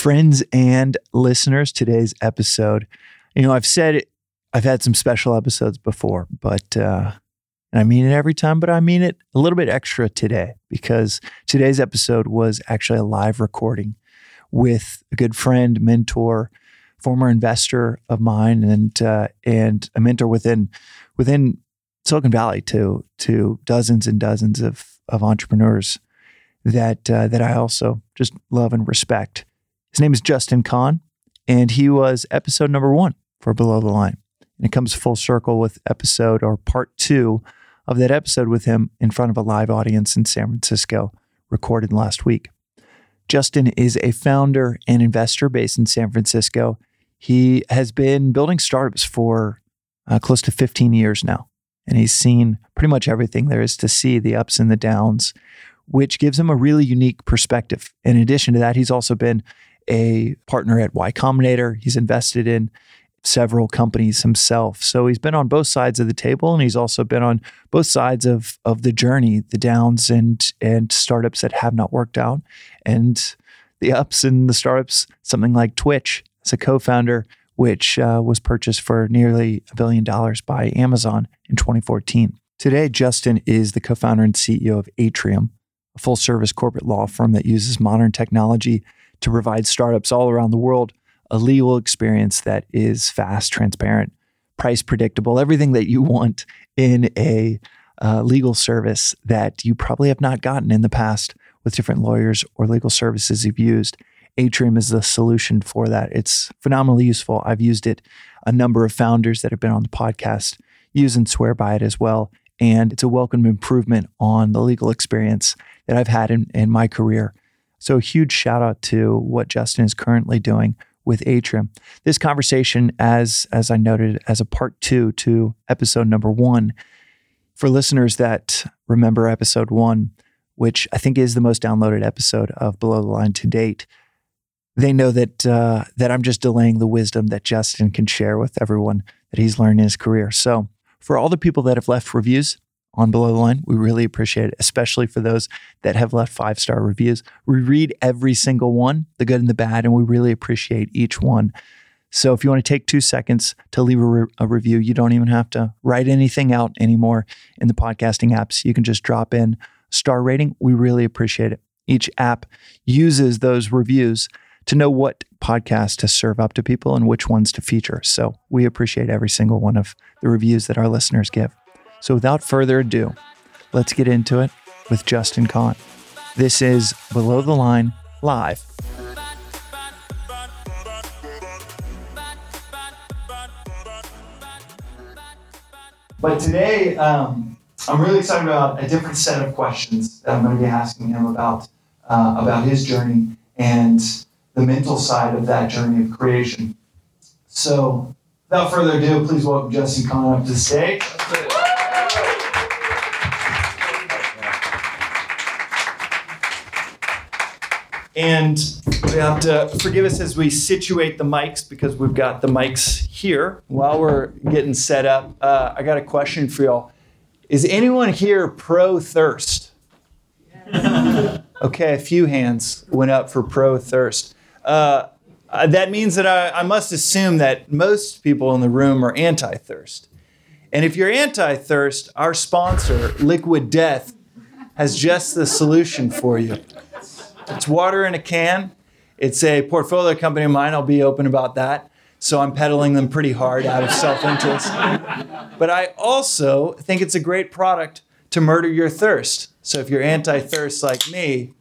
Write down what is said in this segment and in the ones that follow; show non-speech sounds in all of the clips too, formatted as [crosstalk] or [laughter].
friends and listeners, today's episode. You know, I've said I've had some special episodes before, but uh, I mean it every time, but I mean it a little bit extra today because today's episode was actually a live recording with a good friend, mentor, former investor of mine, and uh, and a mentor within within Silicon Valley to to dozens and dozens of of entrepreneurs that uh, that I also just love and respect. His name is Justin Kan, and he was episode number one for Below the Line. And it comes full circle with episode or part two of that episode with him in front of a live audience in San Francisco, recorded last week. Justin is a founder and investor based in San Francisco. He has been building startups for uh, close to 15 years now, and he's seen pretty much everything there is to see the ups and the downs, which gives him a really unique perspective. In addition to that, he's also been a partner at Y Combinator. He's invested in several companies himself. So he's been on both sides of the table and he's also been on both sides of of the journey, the downs and and startups that have not worked out and the ups and the startups, something like Twitch as a co-founder which uh, was purchased for nearly a billion dollars by Amazon in 2014. Today, Justin is the co founder and CEO of Atrium, a full service corporate law firm that uses modern technology to provide startups all around the world a legal experience that is fast, transparent, price predictable, everything that you want in a uh, legal service that you probably have not gotten in the past with different lawyers or legal services you've used. Atrium is the solution for that. It's phenomenally useful. I've used it. A number of founders that have been on the podcast use and swear by it as well. And it's a welcome improvement on the legal experience that I've had in, in my career. So, a huge shout out to what Justin is currently doing with Atrium. This conversation, as as I noted, as a part two to episode number one, for listeners that remember episode one, which I think is the most downloaded episode of Below the Line to date, they know that uh, that I'm just delaying the wisdom that Justin can share with everyone that he's learned in his career. So, for all the people that have left reviews, on Below the Line. We really appreciate it, especially for those that have left five star reviews. We read every single one, the good and the bad, and we really appreciate each one. So if you want to take two seconds to leave a, re- a, review, you don't even have to write anything out anymore in the podcasting apps. You can just drop in star rating. We really appreciate it. Each app uses those reviews to know what podcast to serve up to people and which ones to feature. So we appreciate every single one of the reviews that our listeners give. So without further ado, let's get into it with Justin Kan. This is Below the Line Live. But today, um, I'm really excited about a different set of questions that I'm going to be asking him about uh, about his journey and the mental side of that journey of creation. So, without further ado, please welcome Justin Kan up to the stage. And we have to forgive us as we situate the mics because we've got the mics here. While we're getting set up, uh, I got a question for y'all. Is anyone here pro thirst? okay, a few hands went up for pro thirst. Uh, uh, that means that I, I must assume that most people in the room are anti thirst. And if you're anti thirst, our sponsor, Liquid Death, has just the solution for you. It's water in a can. It's a portfolio company of mine. I'll be open about that. So I'm peddling them pretty hard out of self interest. but I also think it's a great product to murder your thirst. So if you're anti thirst like me,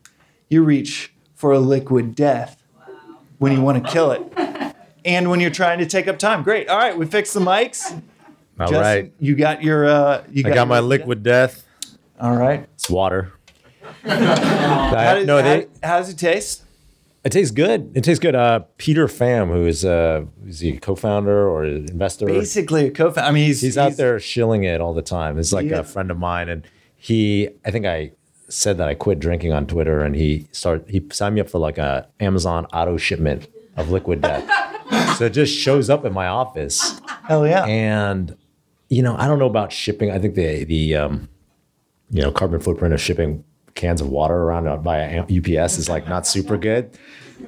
you reach for a liquid death when you want to kill it. And when you're trying to take up time. Great. All right, we fixed the mics. All Justin, right. You got your uh you got I got my liquid death. death. All right. It's water how, does, no, they, how, how, does it taste? It tastes good. It tastes good. Uh, Peter Pham, who is uh, is he a co-founder or an investor? Basically, a co-founder. I mean, he's, he's, he's out there shilling it all the time. He's like yeah. a friend of mine, and he. I think I said that I quit drinking on Twitter, and he started. He signed me up for like a Amazon auto shipment of Liquid Death. [laughs] so it just shows up in my office. Hell yeah! And you know, I don't know about shipping. I think the the um, you know carbon footprint of shipping cans of water around by UPS is like not super good,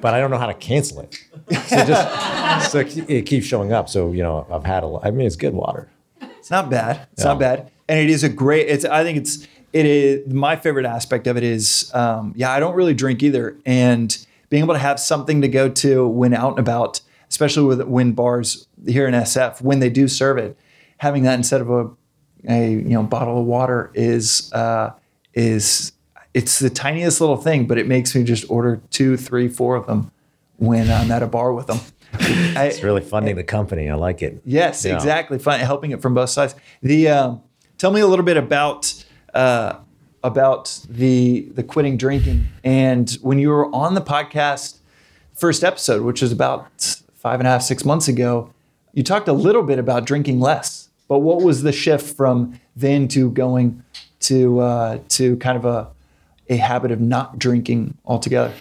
but I don't know how to cancel it. So just so it keeps showing up. So you know, I've had a. I mean, it's good water. It's not bad. It's not bad, and it is a great. It's. I think it's. It is my favorite aspect of it is. Um, yeah, I don't really drink either, and being able to have something to go to when out and about, especially with when bars here in SF when they do serve it, having that instead of a a you know bottle of water is uh, is it's the tiniest little thing, but it makes me just order two, three, four of them when I'm at a bar with them. [laughs] it's really funding the company. I like it. Yes, yeah. exactly. Fun, helping it from both sides. The um, tell me a little bit about uh, about the the quitting drinking and when you were on the podcast first episode, which was about five and a half six months ago. You talked a little bit about drinking less, but what was the shift from then to going to uh, to kind of a a habit of not drinking altogether?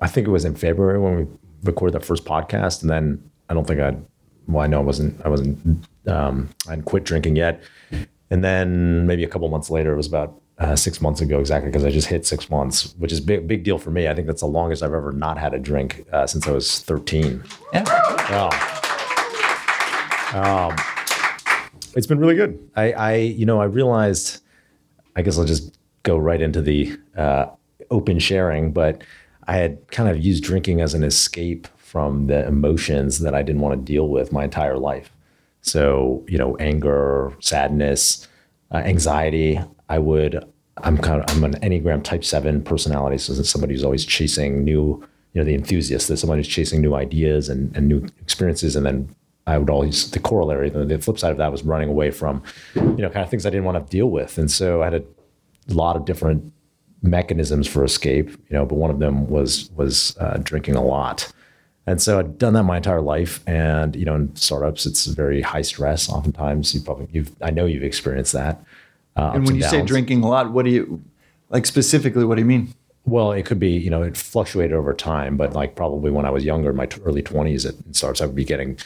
I think it was in February when we recorded that first podcast, and then I don't think I'd. Well, I know I wasn't. I wasn't. Um, I'd quit drinking yet, and then maybe a couple months later, it was about uh, six months ago exactly because I just hit six months, which is big big deal for me. I think that's the longest I've ever not had a drink uh, since I was thirteen. Yeah. Um, it's been really good. I, I, you know, I realized. I guess I'll just go right into the uh, open sharing, but I had kind of used drinking as an escape from the emotions that I didn't want to deal with my entire life. So, you know, anger, sadness, uh, anxiety. I would, I'm kind of, I'm an Enneagram type seven personality. So, somebody who's always chasing new, you know, the enthusiast, that somebody who's chasing new ideas and, and new experiences. And then I would always, the corollary, the, flip side of that was running away from, you know, kind of things I didn't want to deal with. And so I had a lot of different mechanisms for escape, you know, but one of them was was uh, drinking a lot. And so I'd done that my entire life. And, you know, in startups, it's very high stress. Oftentimes you probably, you've, I know you've experienced that. Uh, and when you downs. say drinking a lot, what do you, like specifically, what do you mean? Well, it could be, you know, it fluctuated over time, but like probably when I was younger, in my early 20s at startups, I would be getting,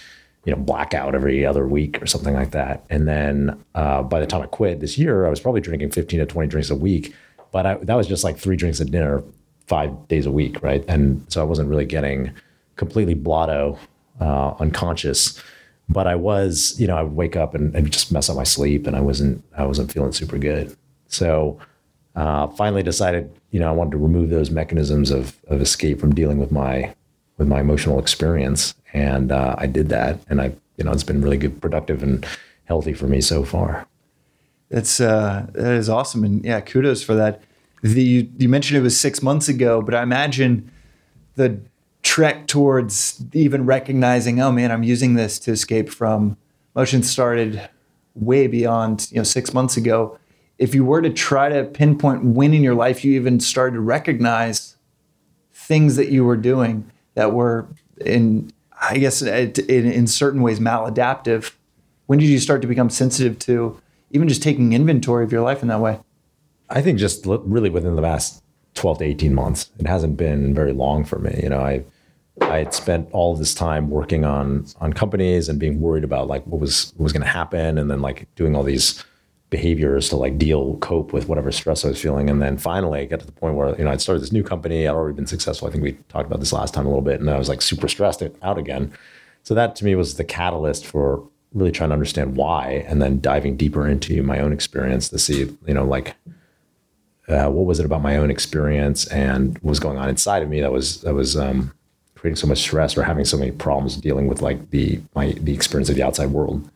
you know, blackout every other week or something like that. And then uh, by the time I quit this year, I was probably drinking 15 to 20 drinks a week. But I, that was just like three drinks at dinner, five days a week, right? And so I wasn't really getting completely blotto, uh, unconscious. But I was, you know, I would wake up and, and, just mess up my sleep, and I wasn't, I wasn't feeling super good. So uh, finally decided, you know, I wanted to remove those mechanisms of of escape from dealing with my with my emotional experience and uh, I did that, and I, you know, it's been really good, productive, and healthy for me so far. That's uh, that is awesome, and yeah, kudos for that. The you, you mentioned it was six months ago, but I imagine the trek towards even recognizing, oh man, I'm using this to escape from motion started way beyond you know six months ago. If you were to try to pinpoint when in your life you even started to recognize things that you were doing that were in I guess in, in certain ways maladaptive. When did you start to become sensitive to even just taking inventory of your life in that way? I think just really within the last 12 to 18 months. It hasn't been very long for me. You know, I I had spent all this time working on on companies and being worried about like what was what was going to happen and then like doing all these behaviors to like deal, cope with whatever stress I was feeling. And then finally I got to the point where, you know, I'd started this new company. I'd already been successful. I think we talked about this last time a little bit. And I was like super stressed out again. So that to me was the catalyst for really trying to understand why and then diving deeper into my own experience to see, you know, like uh, what was it about my own experience and what was going on inside of me that was, that was, um, creating so much stress or having so many problems dealing with like the, my, the experience of the outside world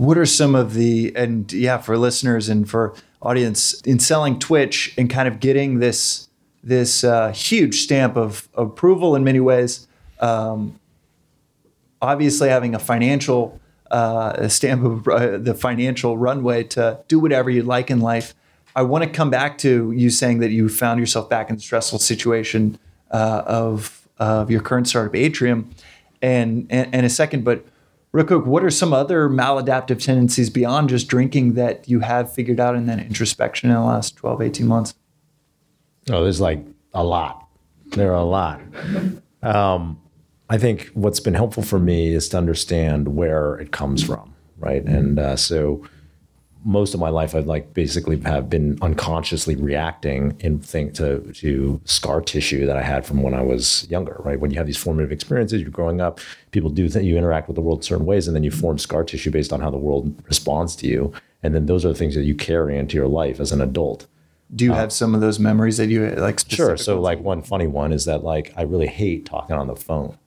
what are some of the and yeah for listeners and for audience in selling twitch and kind of getting this this uh, huge stamp of approval in many ways um, obviously having a financial uh, stamp of uh, the financial runway to do whatever you'd like in life i want to come back to you saying that you found yourself back in a stressful situation uh, of of your current startup atrium. And, and, and a second but Real quick, what are some other maladaptive tendencies beyond just drinking that you have figured out in that introspection in the last 12, 18 months? Oh, there's like a lot. There are a lot. Um, I think what's been helpful for me is to understand where it comes from, right? And uh, so most of my life I've like basically have been unconsciously reacting in think to to scar tissue that I had from when I was younger, right? When you have these formative experiences, you're growing up, people do that you interact with the world certain ways, and then you form scar tissue based on how the world responds to you. And then those are the things that you carry into your life as an adult. Do you uh, have some of those memories that you like? Sure. So like one funny one is that like I really hate talking on the phone.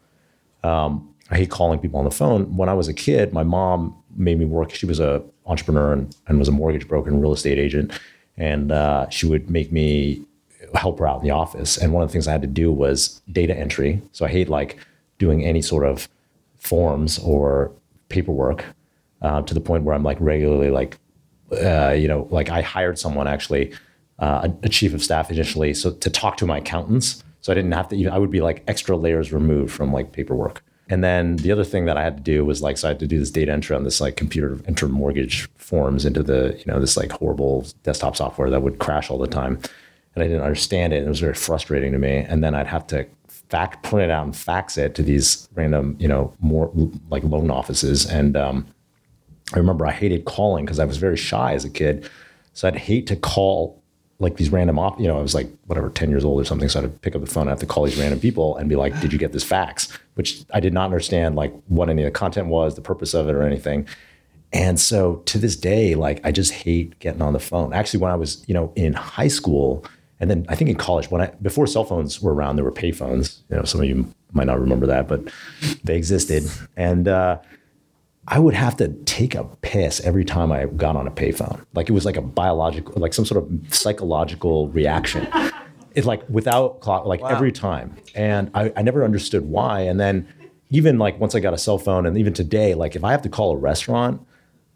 Um, I hate calling people on the phone. When I was a kid, my mom made me work. She was a entrepreneur and, and was a mortgage broker and real estate agent. And uh, she would make me help her out in the office. And one of the things I had to do was data entry. So I hate like doing any sort of forms or paperwork uh, to the point where I'm like regularly like, uh, you know, like I hired someone actually, uh, a, a, chief of staff initially, so to talk to my accountants. So I didn't have to even, I would be like extra layers removed from like paperwork. And then the other thing that I had to do was like, so I had to do this data entry on this like computer enter mortgage forms into the, you know, this like horrible desktop software that would crash all the time. And I didn't understand it. And it was very frustrating to me. And then I'd have to fact print it out and fax it to these random, you know, more like loan offices. And um, I remember I hated calling because I was very shy as a kid. So I'd hate to call like these random op, you know, I was like whatever, 10 years old or something. So I had to pick up the phone. I have to call these random people and be like, did you get this fax? Which I did not understand like what any of the content was, the purpose of it or anything. And so to this day, like I just hate getting on the phone. Actually, when I was, you know, in high school and then I think in college, when I before cell phones were around, there were pay phones. You know, some of you might not remember that, but they existed. And uh, I would have to take a piss every time I got on a payphone. Like it was like a biological, like some sort of psychological reaction. [laughs] It's like without clock, like wow. every time. And I, I never understood why. And then even like once I got a cell phone, and even today, like if I have to call a restaurant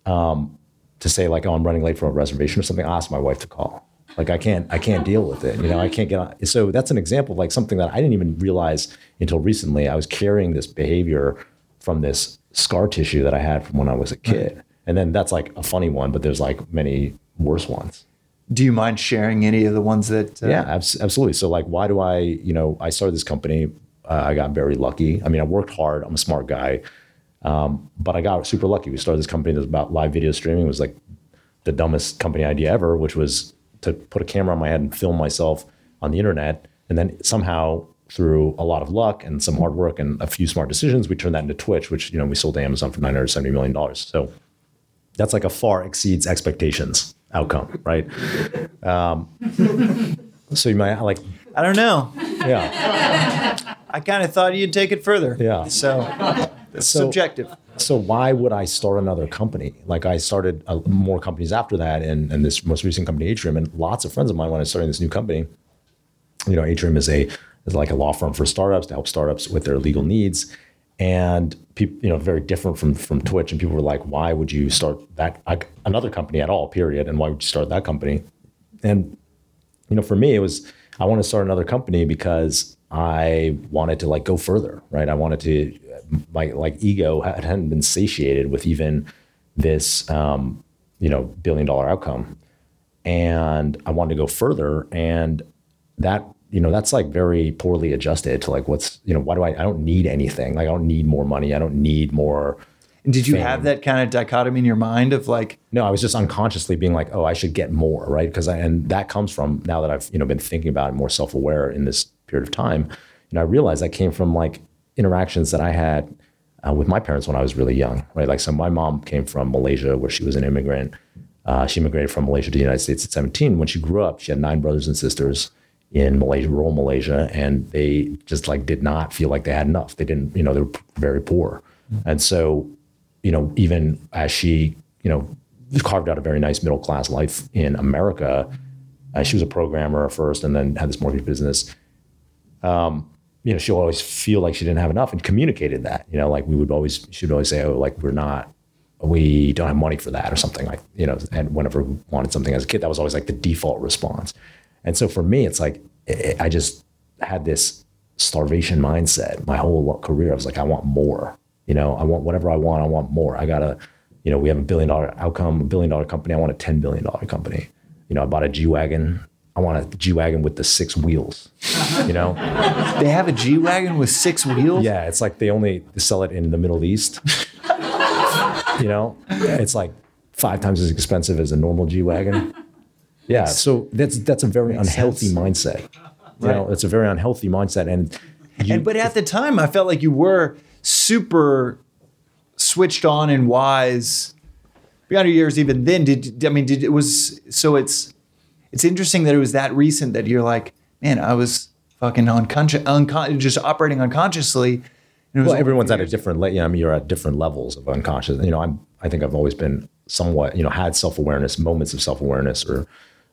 um, to say like, oh, I'm running late for a reservation or something, I ask my wife to call. Like I can't, I can't deal with it. You know, I can't get on. So that's an example of like something that I didn't even realize until recently. I was carrying this behavior from this scar tissue that I had from when I was a kid. Right. And then that's like a funny one, but there's like many worse ones. Do you mind sharing any of the ones that? Uh... Yeah, absolutely. So like, why do I? You know, I started this company. Uh, I got very lucky. I mean, I worked hard. I'm a smart guy, um, but I got super lucky. We started this company that was about live video streaming. It was like the dumbest company idea ever, which was to put a camera on my head and film myself on the internet, and then somehow through a lot of luck and some hard work and a few smart decisions, we turned that into Twitch, which you know we sold to Amazon for nine hundred seventy million dollars. So that's like a far exceeds expectations outcome, right? Um, so you might like I don't know. Yeah, I kind of thought you'd take it further. Yeah. So it's so, subjective. So why would I start another company? Like I started uh, more companies after that, and and this most recent company, Atrium, and lots of friends of mine when I started this new company. You know, Atrium is a is like a law firm for startups to help startups with their legal needs. And people, you know, very different from from Twitch. And people were like, "Why would you start that another company at all? Period. And why would you start that company?" And you know, for me, it was I want to start another company because I wanted to like go further, right? I wanted to my like ego hadn't been satiated with even this, um, you know, billion dollar outcome, and I wanted to go further. And that you know that's like very poorly adjusted to like what's you know why do I I don't need anything like I don't need more money I don't need more. And did you fame. have that kind of dichotomy in your mind of like? No, I was just unconsciously being like, oh, I should get more, right? Because I and that comes from now that I've you know been thinking about it more self aware in this period of time. You know, I realized that came from like interactions that I had uh, with my parents when I was really young, right? Like, so my mom came from Malaysia, where she was an immigrant. Uh, she immigrated from Malaysia to the United States at 17. When she grew up, she had nine brothers and sisters in Malaysia, rural Malaysia, and they just like did not feel like they had enough. They didn't, you know, they were very poor. Mm-hmm. And so, you know, even as she, you know, carved out a very nice middle class life in America, uh, she was a programmer first and then had this mortgage business. Um, you know, she'll always feel like she didn't have enough and communicated that, you know, like we would always, she would always say, oh, like we're not, we don't have money for that or something like, you know, and whenever we wanted something as a kid, that was always like the default response. And so for me, it's like I just had this starvation mindset my whole career. I was like, I want more. You know, I want whatever I want. I want more. I gotta, you know, we have a billion dollar outcome, a billion dollar company. I want a ten billion dollar company. You know, I bought a G wagon. I want a G wagon with the six wheels. You know, [laughs] they have a G wagon with six wheels. Yeah, it's like they only sell it in the Middle East. [laughs] you know, it's like five times as expensive as a normal G wagon. Yeah, so that's that's a very unhealthy sense. mindset. You know, it's a very unhealthy mindset, and you, and but at the time, I felt like you were super switched on and wise. Beyond your years, even then, did I mean? Did it was so? It's it's interesting that it was that recent that you're like, man, I was fucking unconscious, uncon- just operating unconsciously. And it was well, everyone's for at a different. le- You know, I mean, you're at different levels of unconscious. You know, I'm. I think I've always been somewhat. You know, had self awareness, moments of self awareness, or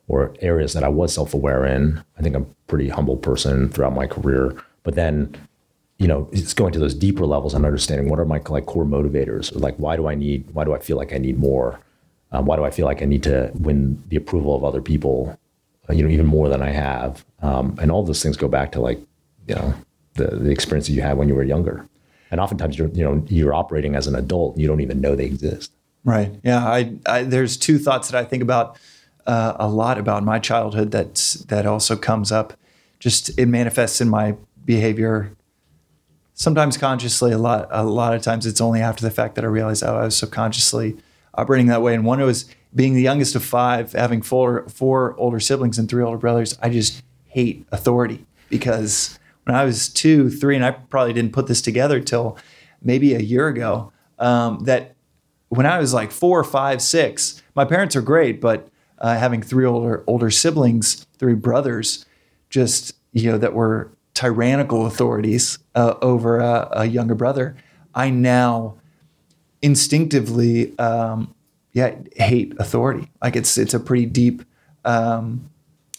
or areas that I was self aware in. I think I'm a pretty humble person throughout my career. But then, you know, it's going to those deeper levels and understanding what are my like core motivators, or like why do I need? Why do I feel like I need more? Um, why do I feel like I need to win the approval of other people? uh, You know, even more than I have. Um, and all those things go back to like, you know, the the experience that you had when you were younger. And oftentimes you're, you know, you're operating as an adult you don't even know they exist. Right. Yeah. I, I there's two thoughts that I think about uh, a lot about my childhood that that also comes up. Just it manifests in my behavior. Sometimes consciously, a lot a lot of times it's only after the fact that I realize oh, I was subconsciously operating that way. And one was being the youngest of five, having four four older siblings and three older brothers. I just hate authority because when I was two, three, and I probably didn't put this together till maybe a year ago. Um, that when I was like four, five, six, my parents are great, but uh, having three older older siblings, three brothers, just you know that were tyrannical authorities uh, over a, a younger brother, I now instinctively, um, yeah, hate authority. Like it's it's a pretty deep, um,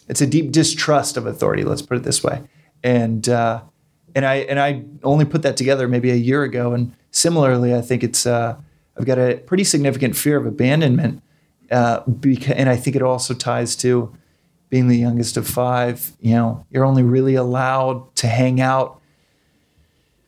it's a deep distrust of authority. Let's put it this way, and uh, and I and I only put that together maybe a year ago. And similarly, I think it's uh, I've got a pretty significant fear of abandonment, uh, and I think it also ties to being the youngest of five. You know, you're only really allowed to hang out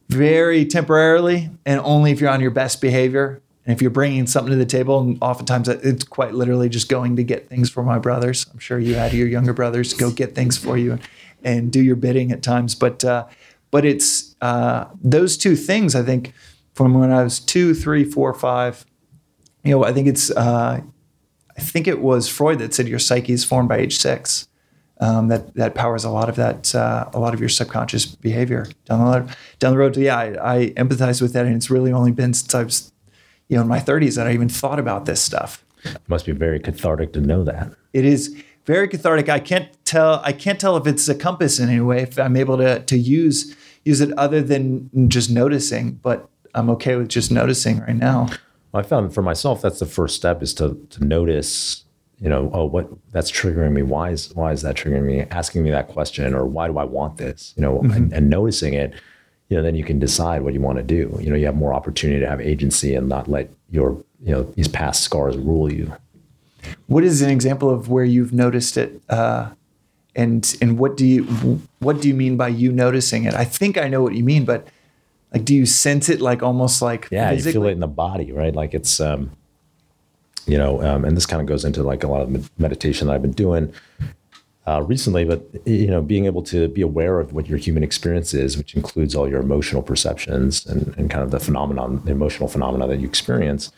very temporarily, and only if you're on your best behavior. And if you're bringing something to the table, and oftentimes it's quite literally just going to get things for my brothers. I'm sure you had your younger brothers go get things for you and, and do your bidding at times. But uh, but it's uh, those two things. I think from when I was two, three, four, five. You know, I think it's uh, I think it was Freud that said your psyche is formed by age six. Um, that that powers a lot of that, uh, a lot of your subconscious behavior down the road. Down the road, yeah, I, I empathize with that, and it's really only been since I was, you know, in my 30s that I even thought about this stuff. It must be very cathartic to know that. It is very cathartic. I can't tell. I can't tell if it's a compass in any way. If I'm able to to use use it other than just noticing, but I'm okay with just noticing right now. I found for myself that's the first step is to to notice, you know, oh, what that's triggering me. Why is why is that triggering me? Asking me that question, or why do I want this? You know, and, and noticing it. You know, then you can decide what you want to do. You know, you have more opportunity to have agency and not let your you know these past scars rule you. What is an example of where you've noticed it, uh, and and what do you what do you mean by you noticing it? I think I know what you mean, but like, do you sense it like almost like Yeah, you feel it in the body, right? Like it's, um, you know, um, and this kind of goes into like a lot of med- meditation that I've been doing uh, recently. But you know, being able to be aware of what your human experience is, which includes all your emotional perceptions and, and kind of the phenomenon, the emotional phenomena that you experience.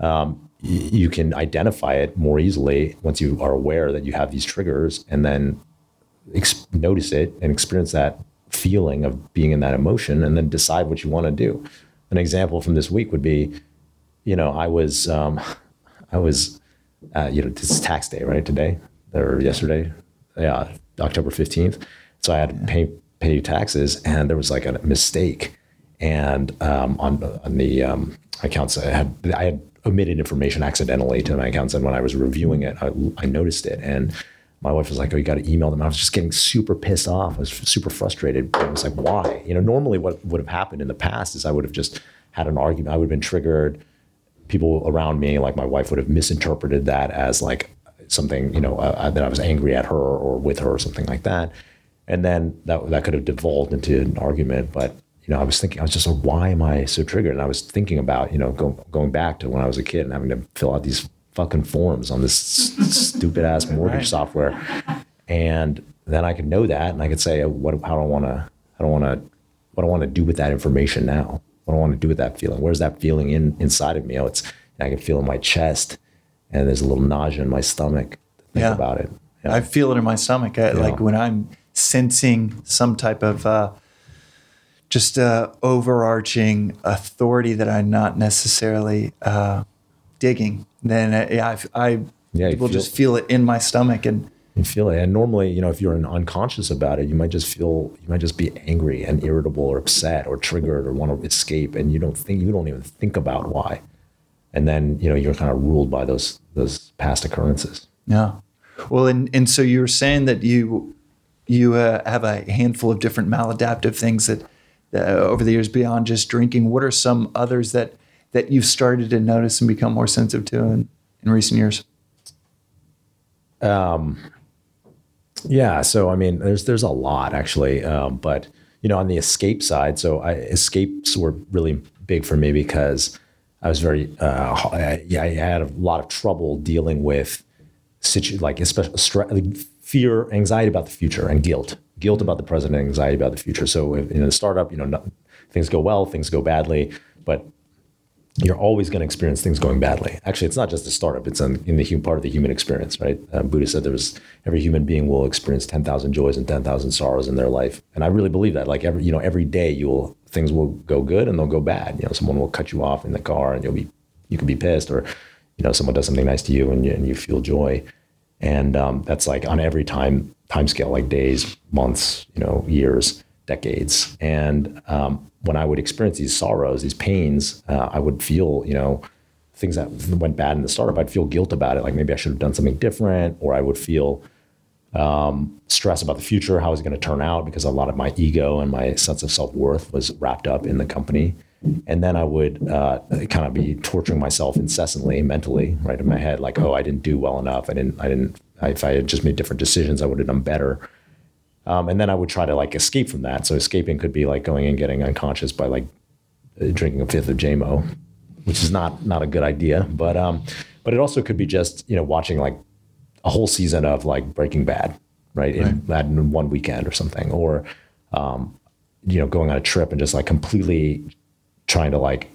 Um, y- you can identify it more easily once you are aware that you have these triggers, and then ex- notice it and experience that feeling of being in that emotion and then decide what you want to do. An example from this week would be, you know, I was, um, [laughs] I was, uh, you know, this is tax day, right? Today or yesterday, yeah, October 15th. So I had to pay, pay taxes and there was like a mistake. And um, on, on the um, accounts, I had, I had omitted information accidentally to my accounts. And when I was reviewing it, I, I noticed it. And my wife was like, "Oh, you got to email them." I was just getting super pissed off. I was super frustrated. I was like, "Why?" You know, normally what would have happened in the past is I would have just had an argument. I would have been triggered. People around me, like my wife, would have misinterpreted that as like something, you know, uh, that I was angry at her or with her or something like that. And then that that could have devolved into an argument. But you know, I was thinking, I was just like, "Why am I so triggered?" And I was thinking about, you know, go, going back to when I was a kid and having to fill out these fucking forms on this stupid ass mortgage Right. software, and then I could know that, and I could say, what, how do I want to, I don't want to, what do I want to do with that information now? What do I want to do with that feeling? Where's that feeling in inside of me? Oh, it's I can feel in my chest, and there's a little nausea in my stomach. Think Yeah. about it. Yeah. I feel it in my stomach. I, Like when I'm sensing some type of uh, just uh, overarching authority that I'm not necessarily uh, digging, then uh, yeah, I, I Yeah, will feel- just feel it in my stomach. And You feel it. And normally, you know, if you're unconscious about it, you might just feel, you might just be angry and irritable or upset or triggered or want to escape. And you don't think, you don't even think about why. And then, you know, you're kind of ruled by those, those past occurrences. yeah, well, and and so you were saying that you you uh, have a handful of different maladaptive things that uh, over the years beyond just drinking. What are some others that that you've started to notice and become more sensitive to in, in recent years? Um, Yeah. So, I mean, there's, there's a lot actually. Um, but, you know, on the escape side, so I, escapes were really big for me because I was very, uh, I, I had a lot of trouble dealing with situ- like especially like fear, anxiety about the future, and guilt. Guilt about the present, and anxiety about the future. So in a startup, you know, no, things go well, things go badly, but you're always going to experience things going badly. Actually, it's not just a startup; it's in, in the human part of the human experience, right? Uh, Buddha said there was every human being will experience ten thousand joys and ten thousand sorrows in their life, and I really believe that. Like every, you know, every day you will things will go good and they'll go bad. You know, someone will cut you off in the car, and you'll be you can be pissed, or you know, someone does something nice to you, and you, and you feel joy, and um, that's like on every time time scale, like days, months, you know, years, decades, and um, when I would experience these sorrows, these pains, uh, I would feel, you know, things that went bad in the startup. I'd feel guilt about it, like maybe I should have done something different, or I would feel um, stress about the future, how is it going to turn out, because a lot of my ego and my sense of self worth was wrapped up in the company. And then I would uh, kind of be torturing myself incessantly, mentally, right in my head, like, oh, I didn't do well enough. I didn't, I didn't. If I had just made different decisions, I would have done better. Um, and then I would try to like escape from that. So escaping could be like going and getting unconscious by like uh, drinking a fifth of JMO, which is not not a good idea. But um, but it also could be just you know watching like a whole season of like Breaking Bad, right? In, that in one weekend or something, or um, you know going on a trip and just like completely trying to like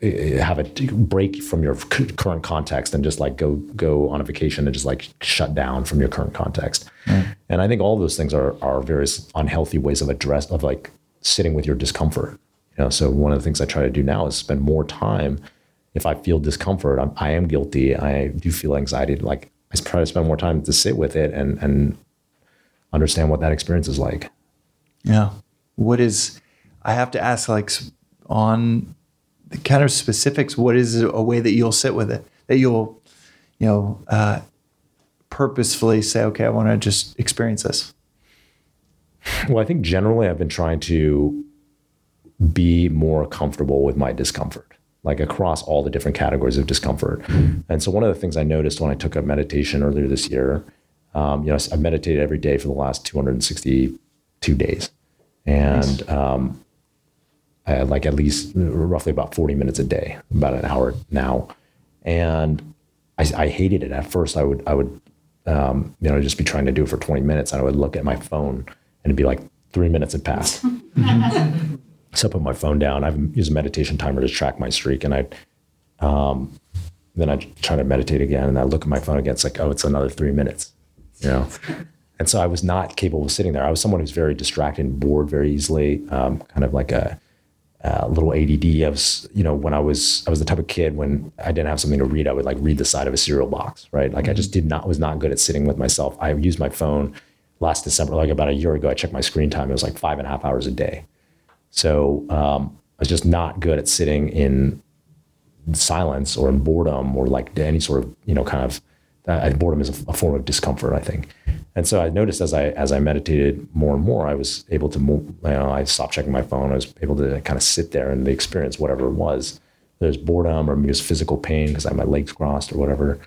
Uh, have a break from your current context and just like go go on a vacation and just like shut down from your current context. Mm. And I think all those things are are various unhealthy ways of address of like sitting with your discomfort. You know, so one of the things I try to do now is spend more time. If I feel discomfort, I'm, I am guilty. I do feel anxiety. Like I try to spend more time to sit with it and and understand what that experience is like. Yeah. What is, I have to ask, like, on the kind of specifics, what is a way that you'll sit with it? That you'll, you know, uh, purposefully say, okay, I want to just experience this. Well, I think generally I've been trying to be more comfortable with my discomfort, like across all the different categories of discomfort. And so one of the things I noticed when I took a meditation earlier this year, um, you know, I meditated every day for the last 262 days. And um, I had like at least roughly about 40 minutes a day, about an hour now. And I, I hated it at first. I would, I would, um, you know, just be trying to do it for 20 minutes. And I would look at my phone and it'd be like three minutes had passed. [laughs] so I put my phone down. I've used a meditation timer to track my streak. And I, um, then I try to meditate again. And I look at my phone again. It's like, oh, it's another three minutes, you know? And so I was not capable of sitting there. I was someone who's very distracted and bored very easily, um, kind of like a, a little ADD. I was, you know, when I was, I was the type of kid when I didn't have something to read, I would like read the side of a cereal box, right? Like I just did not, was not good at sitting with myself. I used my phone last December, like about a year ago, I checked my screen time. It was like five and a half hours a day. So um, I was just not good at sitting in silence or in boredom or like any sort of, you know, kind of, uh, boredom is a, a form of discomfort, I think. And so I noticed as I as I meditated more and more, I was able to move. You know, I stopped checking my phone. I was able to kind of sit there and experience whatever it was. There's boredom or maybe it's physical pain because I had my legs crossed or whatever.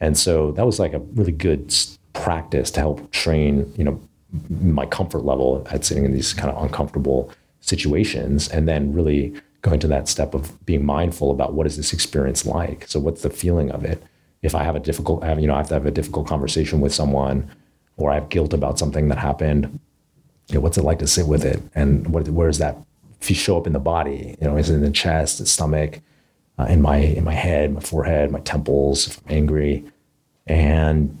And so that was like a really good practice to help train, you know, my comfort level at sitting in these kind of uncomfortable situations, and then really going to that step of being mindful about what is this experience like. So what's the feeling of it? If I have a difficult, I have, you know, I have to have a difficult conversation with someone or I have guilt about something that happened, you know, what's it like to sit with it? And what, where does that show up in the body? You know, is it in the chest, the stomach? uh, in my in my head, my forehead, my temples, if I'm angry, and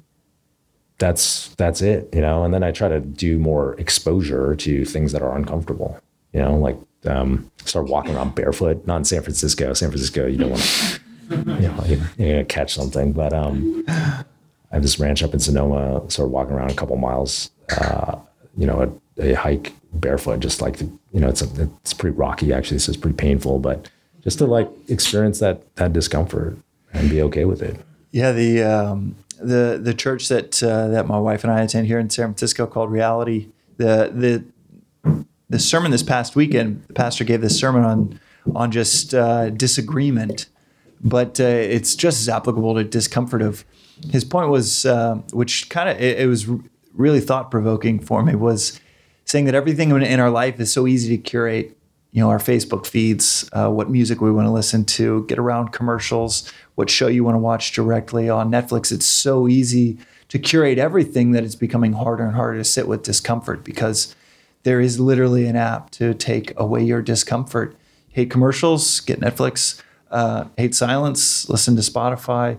that's that's it, you know. And then I try to do more exposure to things that are uncomfortable, you know, like um, start walking around barefoot. Not in San Francisco. San Francisco, you don't want to, you know, you're, you're gonna catch something. But um, I have this ranch up in Sonoma. sort of walking around a couple miles, uh, you know, a, a, hike barefoot, just like the, you know, it's a, it's pretty rocky actually, so it's pretty painful, but just to like experience that that discomfort and be okay with it. Yeah, the um, the the church that uh, that my wife and I attend here in San Francisco called Reality. The the the sermon this past weekend, the pastor gave this sermon on on just uh, disagreement, but uh, it's just as applicable to discomfort. Of his point was, uh, which kind of it, it, was really thought provoking for me, was saying that everything in our life is so easy to curate. You know, our Facebook feeds, uh, what music we want to listen to, get around commercials, what show you want to watch directly on Netflix. It's so easy to curate everything that it's becoming harder and harder to sit with discomfort because there is literally an app to take away your discomfort. Hate commercials, get Netflix. Uh, hate silence, listen to Spotify.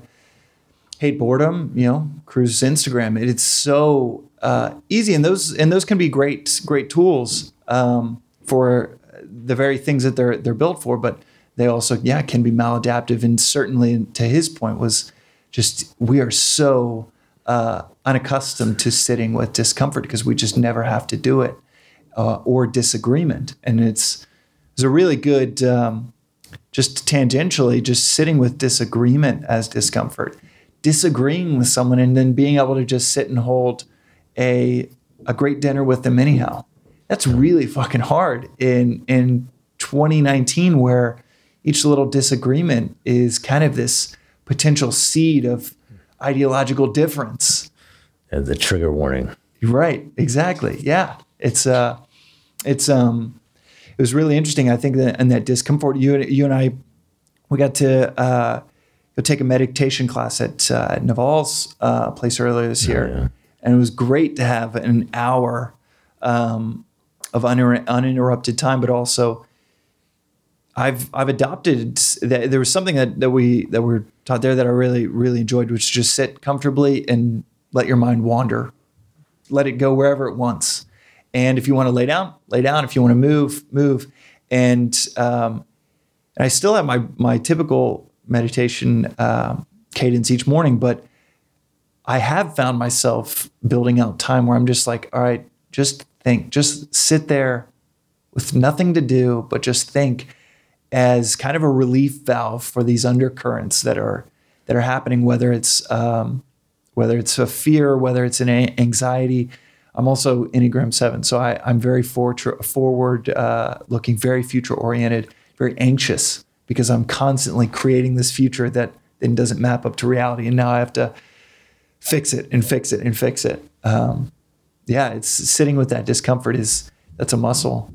Hate boredom, you know, cruise Instagram. It, it's so uh, easy, and those and those can be great great tools um, for the very things that they're they're built for. But they also, yeah, can be maladaptive. And certainly, to his point, was just we are so uh, unaccustomed to sitting with discomfort because we just never have to do it uh, or disagreement. And it's it's a really good, um, just tangentially, just sitting with disagreement as discomfort, disagreeing with someone, and then being able to just sit and hold a a great dinner with them anyhow. That's really fucking hard in in 2019 where each little disagreement is kind of this potential seed of ideological difference. And the trigger warning. Right. Exactly. Yeah. It's uh, it's um, it was really interesting. I think that and that discomfort. You you and I, we got to uh, go take a meditation class at uh, Naval's uh, place earlier this year, oh, yeah. and it was great to have an hour um, of uninterrupted time, but also I've I've adopted that there was something that, that we that were taught there that I really really enjoyed, which is just sit comfortably and let your mind wander, let it go wherever it wants. And if you want to lay down, lay down. If you want to move, move. And um, I still have my my typical meditation um, cadence each morning, but I have found myself building out time where I'm just like, all right, just think, just sit there with nothing to do, but just think as kind of a relief valve for these undercurrents that are that are happening, whether it's um, whether it's a fear, whether it's an anxiety. I'm also Enneagram Seven, so I, am very forward, forward uh, looking, very future oriented, very anxious because I'm constantly creating this future that then doesn't map up to reality, and now I have to fix it and fix it and fix it. Um, yeah, it's sitting with that discomfort is that's a muscle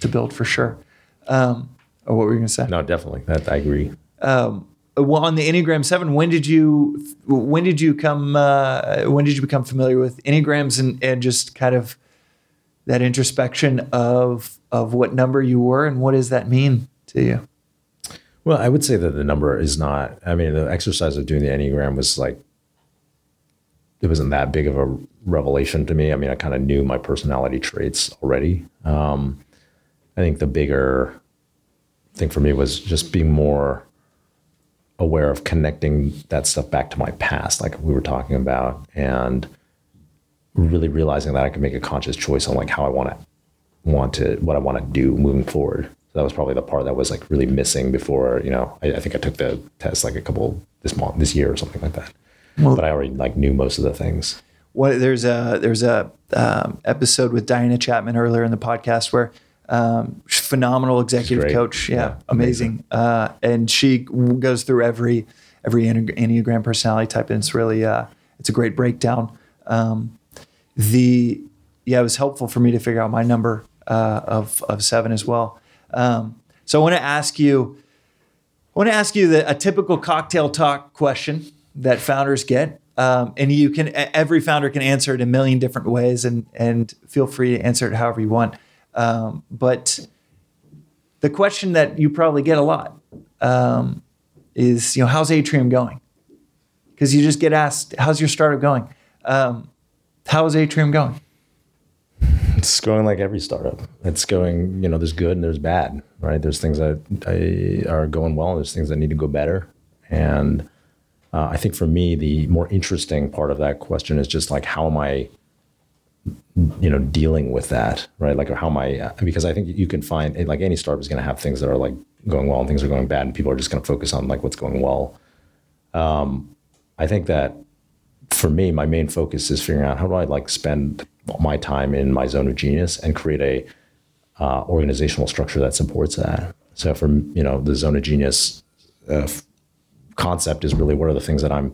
to build for sure. Um, or what were you going to say? No, definitely. That I agree. Um, on the Enneagram Seven, when did you when did you come uh, when did you become familiar with Enneagrams and, and just kind of that introspection of of what number you were and what does that mean to you? Well, I would say that the number is not. I mean, the exercise of doing the Enneagram was like it wasn't that big of a revelation to me. I mean, I kind of knew my personality traits already. Um, I think the bigger thing for me was just being more aware of connecting that stuff back to my past, like we were talking about, and really realizing that I could make a conscious choice on like how I want to want to what I want to do moving forward. So that was probably the part that was like really missing before, you know, I, I think I took the test like a couple this month, this year or something like that. Well, but I already like knew most of the things. Well, there's a there's a um, episode with Diana Chapman earlier in the podcast where um, phenomenal executive coach. Yeah, yeah amazing. Uh, and she goes through every every enneagram personality type, and it's really uh, it's a great breakdown. Um, the yeah, it was helpful for me to figure out my number uh, of of seven as well. Um, so I want to ask you, I want to ask you the, a typical cocktail talk question that founders get. Um, and you can every founder can answer it a million different ways and and feel free to answer it however you want um, but the question that you probably get a lot um, is, you know, how's Atrium going? Because you just get asked, how's your startup going? Um, how is Atrium going? It's going like every startup. It's going, you know, there's good and there's bad, right? There's things that I, are going well, and there's things that need to go better. And uh, I think for me, the more interesting part of that question is just like, how am I, you know, dealing with that, right? Like, how am I? Uh, because I think you can find, like, any startup is going to have things that are like going well and things are going bad, and people are just going to focus on like what's going well. Um, I think that for me, my main focus is figuring out how do I like spend my time in my zone of genius and create a uh, organizational structure that supports that. So, for you know, the zone of genius uh, concept is really what are the things that I'm,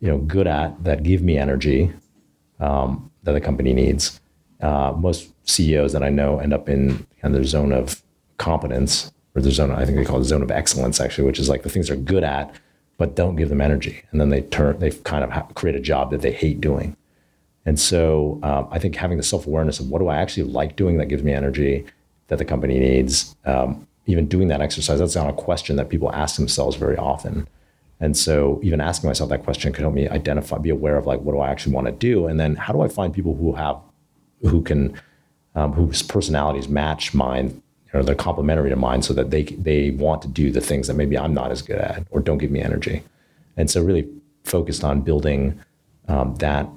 you know, good at that give me energy um, that the company needs. Uh, most CEOs that I know end up in kind of their zone of competence or their zone. I think they call it zone of excellence, actually, which is like the things they're good at, but don't give them energy, and then they turn they kind of ha- create a job that they hate doing. And so um, I think having the self awareness of what do I actually like doing that gives me energy that the company needs, um, even doing that exercise, that's not a question that people ask themselves very often. And so even asking myself that question could help me identify, be aware of like, what do I actually want to do? And then how do I find people who have, who can, um, whose personalities match mine or they're complementary to mine so that they, they want to do the things that maybe I'm not as good at or don't give me energy. And so really focused on building um, that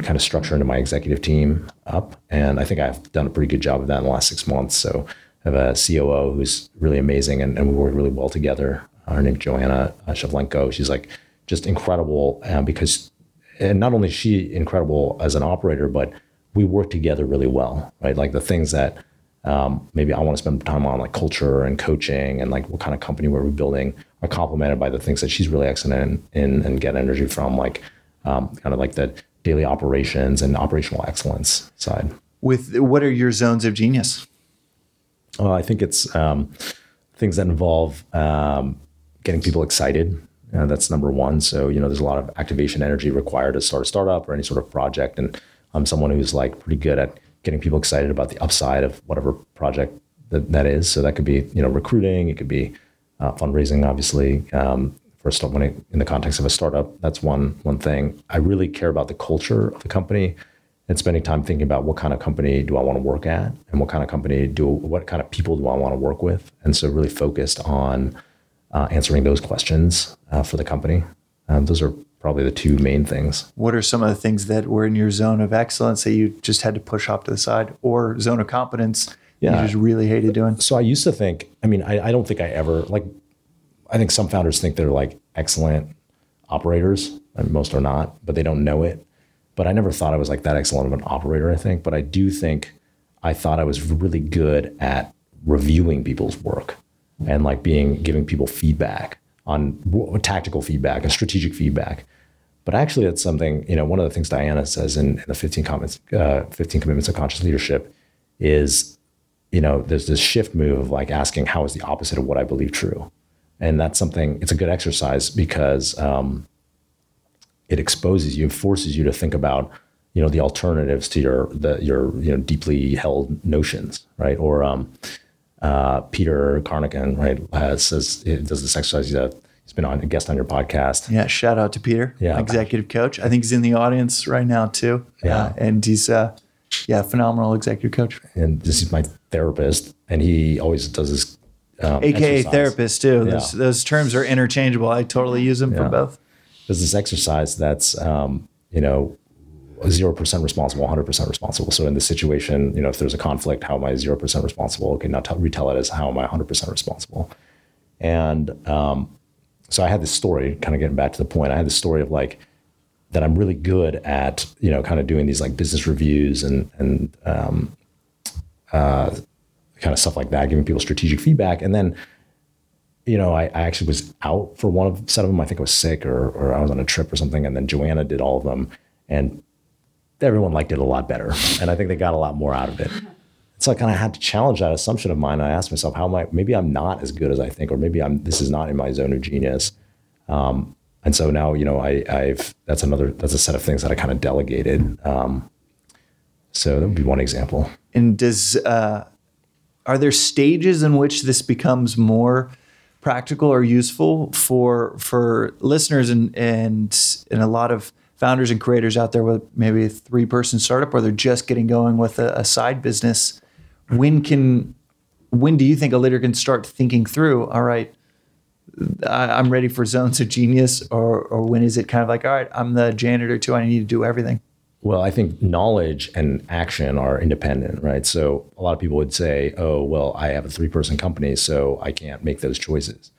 kind of structure into my executive team up. And I think I've done a pretty good job of that in the last six months. So I have a COO who's really amazing and, and we work really well together. Her name Joanna Shavlenko. She's like just incredible uh, because, and not only is she incredible as an operator, but we work together really well, right? Like the things that um, maybe I want to spend time on, like culture and coaching and like what kind of company we're building, are complemented by the things that she's really excellent in, in and get energy from, like um, kind of like the daily operations and operational excellence side. With what are your zones of genius? Well, I think it's um, things that involve um, getting people excited. Uh, that's number one. So, you know, there's a lot of activation energy required to start a startup or any sort of project. And I'm someone who's like pretty good at getting people excited about the upside of whatever project that, that is. So that could be, you know, recruiting, it could be uh, fundraising, obviously. Um, first when it, in the context of a startup that's one one thing i really care about the culture of the company and spending time thinking about what kind of company do i want to work at and what kind of company do what kind of people do i want to work with and so really focused on uh, answering those questions uh, for the company um, those are probably the two main things what are some of the things that were in your zone of excellence that you just had to push off to the side or zone of competence yeah. you just really hated doing so i used to think i mean I, I don't think i ever like I think some founders think they're like excellent operators, and most are not, but they don't know it. But I never thought I was like that excellent of an operator, I think. But I do think I thought I was really good at reviewing people's work and like being giving people feedback on tactical feedback and strategic feedback. But actually, that's something, you know, one of the things Diana says in, in the 15 comments, uh, 15 commitments of conscious leadership is, you know, there's this shift move of like asking how is the opposite of what I believe true and that's something. It's a good exercise because um, it exposes you, forces you to think about you know the alternatives to your the your you know deeply held notions, right? Or um, uh, Peter Kharraken, right, has says does this exercise. He's, a, he's been on a guest on your podcast. Yeah, shout out to Peter, yeah, executive coach. I think he's in the audience right now too. Yeah, uh, and he's uh, yeah, phenomenal executive coach. And this is my therapist, and he always does this um, AKA exercise. therapist too. Those, those terms are interchangeable. I totally use them yeah. for both. There's this exercise that's, um, you know, 0% responsible, 100% responsible. So in this situation, you know, if there's a conflict, how am I 0% responsible? Okay, now tell, retell it as how am I 100% responsible? And um, so I had this story, kind of getting back to the point, I had this story of like, that I'm really good at, you know, kind of doing these like business reviews and, and, um, uh, kind of stuff like that, giving people strategic feedback. And then, you know, I, I actually was out for one of set of them. I think I was sick or, or I was on a trip or something. And then Joanna did all of them and everyone liked it a lot better. And I think they got a lot more out of it. So I kind of had to challenge that assumption of mine. I asked myself, how am I, maybe I'm not as good as I think, or maybe I'm, this is not in my zone of genius. Um, and so now, you know, I, I've, that's another, that's a set of things that I kind of delegated. Um, so that would be one example. And does, uh, are there stages in which this becomes more practical or useful for for listeners and and and a lot of founders and creators out there with maybe a three person startup or they're just getting going with a, a side business when can when do you think a leader can start thinking through all right I, am ready for zones of genius or or when is it kind of like all right i'm the janitor too i need to do everything well, I think knowledge and action are independent, right? So a lot of people would say, oh, well, I have a three person company, so I can't make those choices.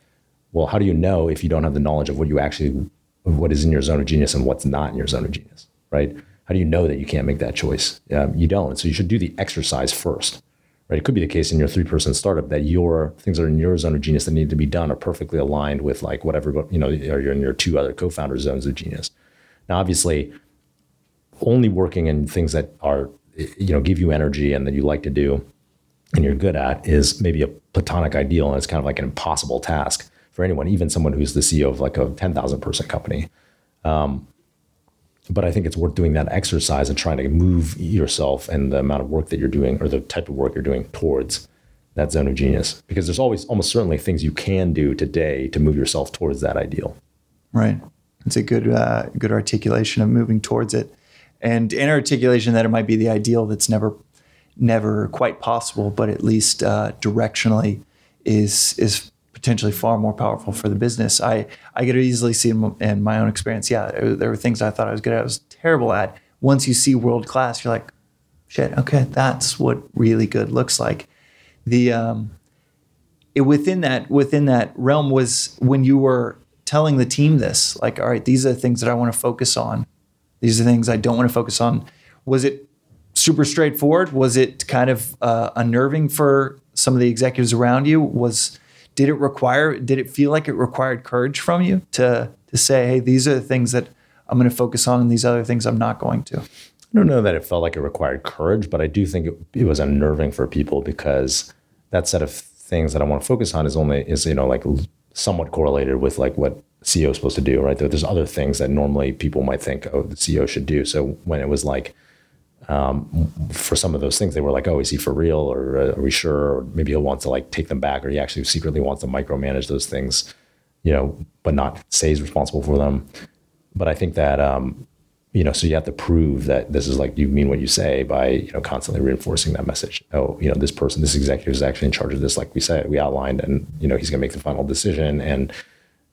Well, how do you know if you don't have the knowledge of what you actually, what is in your zone of genius and what's not in your zone of genius, right? How do you know that you can't make that choice? Um, you don't. So you should do the exercise first, right? It could be the case in your three person startup that your things that are in your zone of genius that need to be done are perfectly aligned with like whatever, you know, or you're in your two other co founder zones of genius. Now, obviously, only working in things that are you know give you energy and that you like to do and you're good at is maybe a platonic ideal and it's kind of like an impossible task for anyone even someone who's the ceo of like a 10000 person company. Um, but i think it's worth doing that exercise and trying to move yourself and the amount of work that you're doing or the type of work you're doing towards that zone of genius. Because there's always almost certainly things you can do today to move yourself towards that ideal. Right. It's a good uh, good articulation of moving towards it. And an articulation that it might be the ideal that's never never quite possible, but at least uh, directionally is is potentially far more powerful for the business. I I could easily see in, in my own experience. Yeah, there were things I thought I was good at, I was terrible at. Once you see world class, you're like, shit, okay, that's what really good looks like. The um, it, within that within that realm was when you were telling the team this, like, all right, these are the things that I want to focus on. These are the things I don't want to focus on. Was it super straightforward? Was it kind of uh, unnerving for some of the executives around you? Was did it require? Did it feel like it required courage from you to to say, "Hey, these are the things that I'm going to focus on, and these other things I'm not going to"? I don't know that it felt like it required courage, but I do think it, it was unnerving for people because that set of things that I want to focus on is only is you know like somewhat correlated with like what CEO is supposed to do, right? There's other things that normally people might think, oh, the CEO should do. So when it was like, um, for some of those things, they were like, oh, is he for real? Or uh, are we sure? Or maybe he'll want to like take them back, or he actually secretly wants to micromanage those things, you know, but not say he's responsible for them. But I think that, um, you know, so you have to prove that this is like you mean what you say by, you know, constantly reinforcing that message. Oh, you know, this person, this executive is actually in charge of this, like we said, we outlined, and, you know, he's going to make the final decision. And,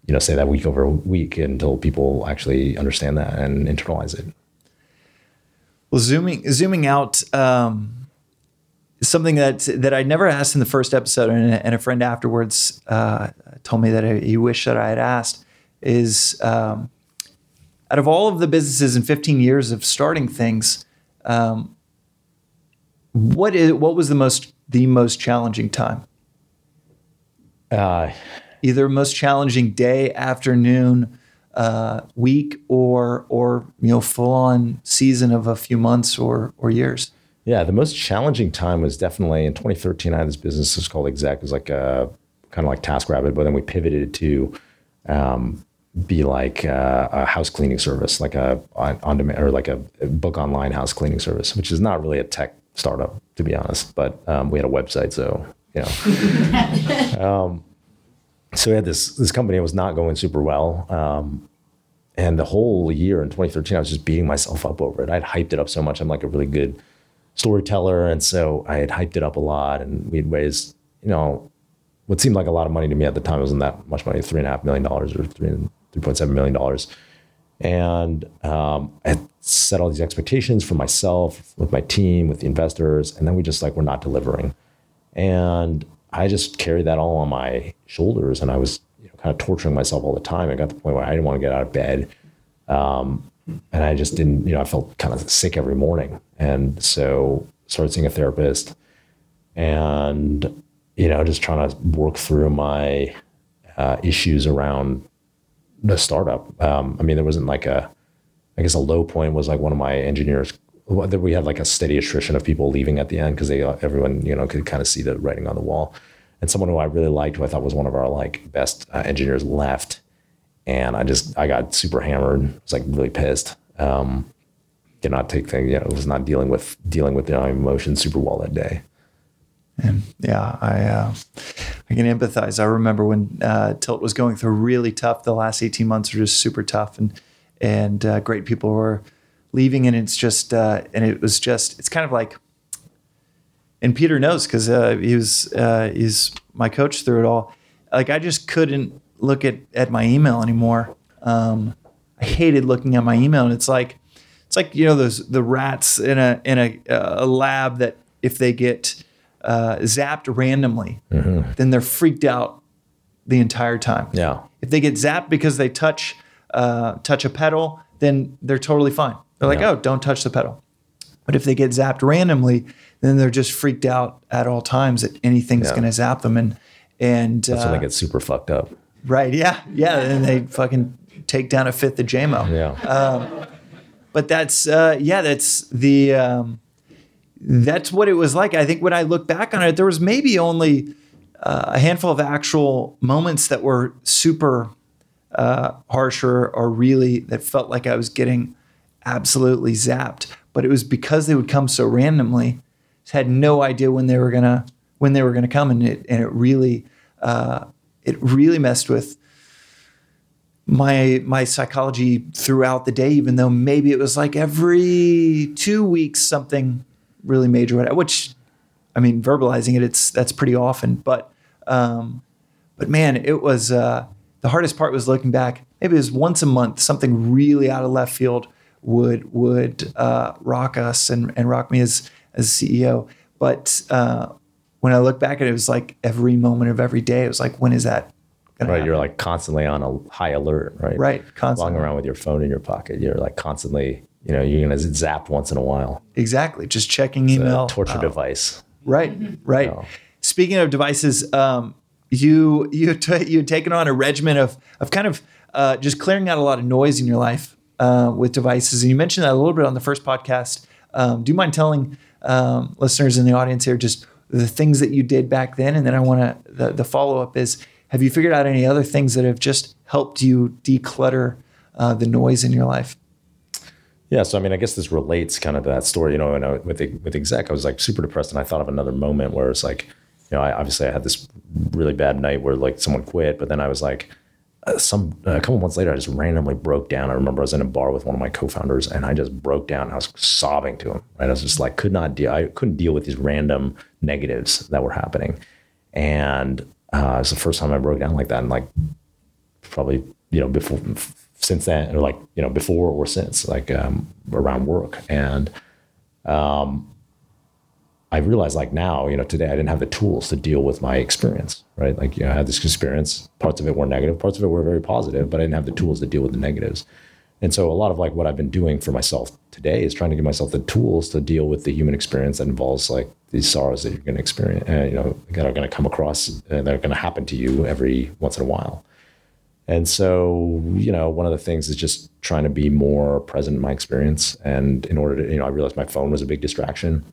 you know, say that week over week until people actually understand that and internalize it. Well, zooming zooming out, um, something that that I never asked in the first episode, and, and a friend afterwards uh, told me that he wished that I had asked is um, out of all of the businesses in 15 years of starting things, um, what is what was the most the most challenging time? Uh, either most challenging day, afternoon, uh, week, or or you know full on season of a few months or or years. Yeah, the most challenging time was definitely in 2013. I had this business was called Exec. It was like a kind of like TaskRabbit, but then we pivoted to um, be like a, a, house cleaning service, like a on demand or like a book online house cleaning service, which is not really a tech startup to be honest. But um, we had a website, so you know. [laughs] um, so we had this this company was not going super well. Um, and the whole year in 2013, I was just beating myself up over it. I'd hyped it up so much. I'm like a really good storyteller. And so I had hyped it up a lot and we'd raised, you know, what seemed like a lot of money to me at the time. It wasn't that much money, three and a half million dollars or three, $3.7 million. And um, I had set all these expectations for myself, with my team, with the investors. And then we just like, we're not delivering. And I just carried that all on my shoulders, and I was you know, kind of torturing myself all the time. I got to the point where I didn't want to get out of bed, um, and I just didn't. You know, I felt kind of sick every morning, and so started seeing a therapist, and you know, just trying to work through my uh, issues around the startup. Um, I mean, there wasn't like a, I guess a low point was like one of my engineers we had like a steady attrition of people leaving at the end because they everyone you know could kind of see the writing on the wall. And someone who I really liked, who I thought was one of our like best uh, engineers, left, and I just I got super hammered. was like really pissed. Um, did not take things. You know, was not dealing with dealing with the emotions super well that day. And yeah, I uh, I can empathize. I remember when uh, Tilt was going through really tough. The last eighteen months were just super tough, and and uh, great people were leaving, and it's just uh, and it was just it's kind of like. And Peter knows because uh, he was uh, he's my coach through it all. Like I just couldn't look at at my email anymore. Um, I hated looking at my email, and it's like it's like you know those the rats in a in a, a lab that if they get uh, zapped randomly, then they're freaked out the entire time. Yeah. If they get zapped because they touch uh, touch a pedal, then they're totally fine. They're like, Yeah. oh, don't touch the pedal. But if they get zapped randomly, then they're just freaked out at all times that anything's Yeah. going to zap them. And and That's when uh, they get super fucked up. right, yeah, yeah, and they fucking take down a fifth of JMO Yeah. but that's uh, yeah that's the um, that's what it was like i think when i look back on it there was maybe only uh, a handful of actual moments that were super uh, harsh or, or really that felt like i was getting absolutely zapped but it was because they would come so randomly had no idea when they were gonna when they were gonna come and it and it really uh, it really messed with my my psychology throughout the day, even though maybe it was like every two weeks something really major. Which, I mean, verbalizing it, it's that's pretty often. But um, but man, it was uh, the hardest part was looking back. Maybe it was once a month something really out of left field would would uh, rock us and and rock me as as CEO. But uh, when I look back at it, it was like every moment of every day. It was like, when is that? Right. happen? You're like constantly on a high alert, right? Right, constantly. Walking around with your phone in your pocket. You're like constantly, you know, you're going to zap once in a while. Exactly. Just checking The email. torture Uh, device. Right. Right. No. Speaking of devices, um, you you t- [laughs] you had taken on a regimen of of kind of uh, just clearing out a lot of noise in your life uh, with devices, and you mentioned that a little bit on the first podcast. Um, do you mind telling um, listeners in the audience here just the things that you did back then, and then I want to the, the follow up is have you figured out any other things that have just helped you declutter uh, the noise in your life? Yeah, so I mean, I guess this relates kind of to that story. You know, and I, with with exec, I was like super depressed, and I thought of another moment where it's like, you know, I obviously I had this really bad night where like someone quit, but then I was like, some a couple months later, I just randomly broke down. I remember I was in a bar with one of my co-founders, and I just broke down. I was sobbing to him. Right, I was just like, could not deal. I couldn't deal with these random negatives that were happening, and uh, it was the first time I broke down like that, and like probably you know before since then or like you know before or since like um, around work and um, I realized like now you know today I didn't have the tools to deal with my experience right like you know I had this experience parts of it were negative parts of it were very positive but I didn't have the tools to deal with the negatives and so a lot of like what I've been doing for myself today is trying to give myself the tools to deal with the human experience that involves like these sorrows that you're going to experience, uh, you know, that are going to come across, uh, that are going to happen to you every once in a while. And so, you know, one of the things is just trying to be more present in my experience. And in order to, you know, I realized my phone was a big distraction.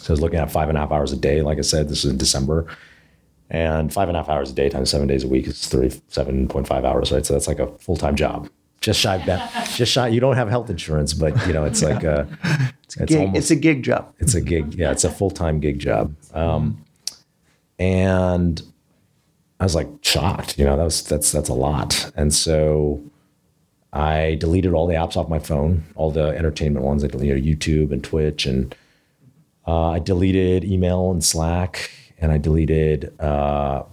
So I was looking at five and a half hours a day. Like I said, this is in December. And five and a half hours a day times seven days a week is 37.5 hours, right? So that's like a full time job. Just shy of that. [laughs] Just shy. You don't have health insurance, but, you know, it's like [laughs] a, it's, Gig, almost, it's a gig job. it's a gig. Yeah, it's a full time gig job. Um, and I was like shocked. You know, that was that's that's a lot. And so I deleted all the apps off my phone, all the entertainment ones. I deleted YouTube and Twitch, and uh, I deleted email and Slack, and I deleted uh,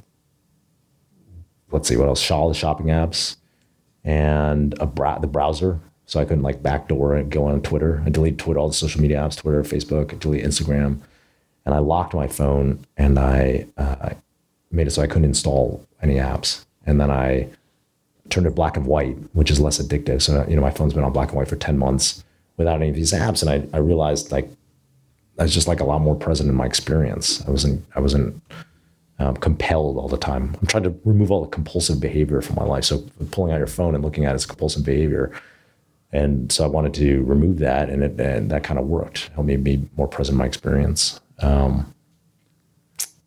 let's see what else, all the shopping apps, and a bra- the browser. So I couldn't like backdoor and go on Twitter. I deleted Twitter, all the social media apps, Twitter, Facebook, I deleted Instagram, and I locked my phone and I uh, made it so I couldn't install any apps. And then I turned it black and white, which is less addictive. So you know, my phone's been on black and white for ten months without any of these apps, and I, I realized like I was just like a lot more present in my experience. I wasn't I wasn't um, compelled all the time. I'm trying to remove all the compulsive behavior from my life. So pulling out your phone and looking at it is compulsive behavior. And so I wanted to remove that, and it and that kind of worked. Helped me be more present in my experience. Um,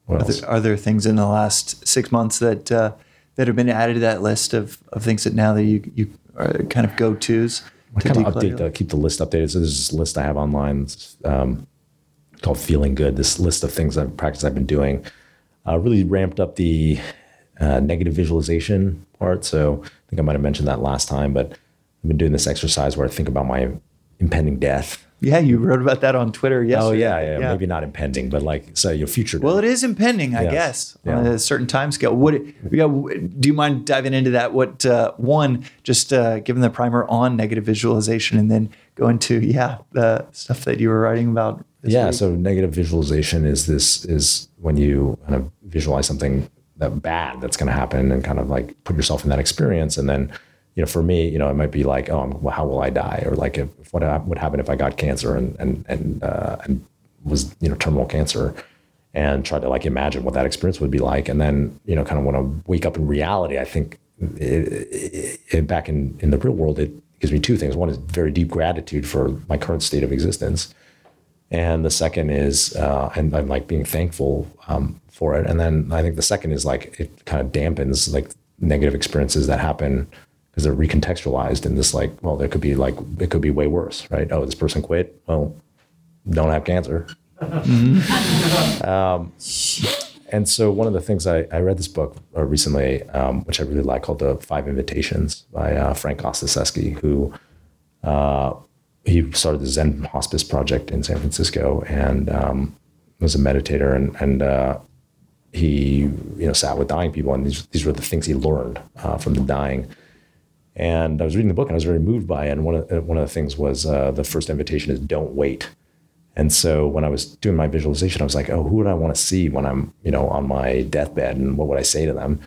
what Are else? there, are there things in the last six months that uh, that have been added to that list of, of things that now that you you are kind of go tos? I kind of update the keep the list updated. So there's this list I have online um, called Feeling Good. This list of things I've practiced I've been doing. uh, really ramped up the uh, negative visualization part. So I think I might have mentioned that last time, but I've been doing this exercise where I think about my impending death. Yeah, you wrote about that on Twitter yesterday. Oh yeah, yeah, maybe not impending, but like so your future. Well, it is impending, I Yes. guess, Yeah. on a certain time scale. What? Yeah, do you mind diving into that? What? Uh, one, just uh, giving the primer on negative visualization, and then go into yeah the stuff that you were writing about. Yeah week. so negative visualization is this is when you kind of visualize something that bad that's going to happen and kind of like put yourself in that experience. And then you know for me you know it might be like oh well, how will i die? Or like if, what would happen if i got cancer and and and uh, and was you know terminal cancer? And try to like imagine what that experience would be like. And then you know kind of when i wake up in reality i think it, it, back in in the real world it gives me two things. One is very deep gratitude for my current state of existence and the second is uh, and i'm like being thankful um, for it. And then i think the second is like it kind of dampens like negative experiences that happen because they're recontextualized in this like well there could be like it could be way worse right? Oh this person quit. Well don't have cancer. [laughs] Um, and so one of the things I, I read this book uh, recently um, which i really like called the five invitations by uh, frank ostaseski who uh, he started the Zen Hospice project in San Francisco and um, was a meditator and and uh, he you know sat with dying people and these these were the things he learned uh, from the dying. And I was reading the book and I was very moved by it. And one of uh, one of the things was uh, the first invitation is don't wait. And so when I was doing my visualization, I was like, oh, who would I want to see when I'm you know on my deathbed and what would I say to them?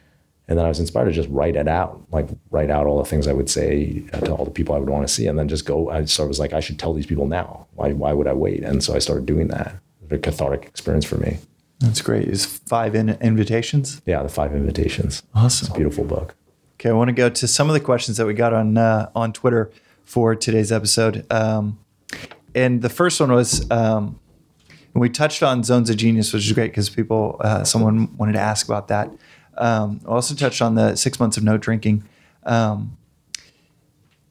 And then I was inspired to just write it out, like write out all the things I would say uh, to all the people I would want to see, and then just go. I sort of was like, I should tell these people now. Why? Why would I wait? And so I started doing that. A cathartic experience for me. that's great. Is five in invitations. Yeah, the five invitations. Awesome. It's a beautiful book. Okay, I want to go to some of the questions that we got on uh, on Twitter for today's episode. Um, and the first one was, um, we touched on zones of genius, which is great because people, uh, someone wanted to ask about that. Um, I also touched on the six months of no drinking. Um,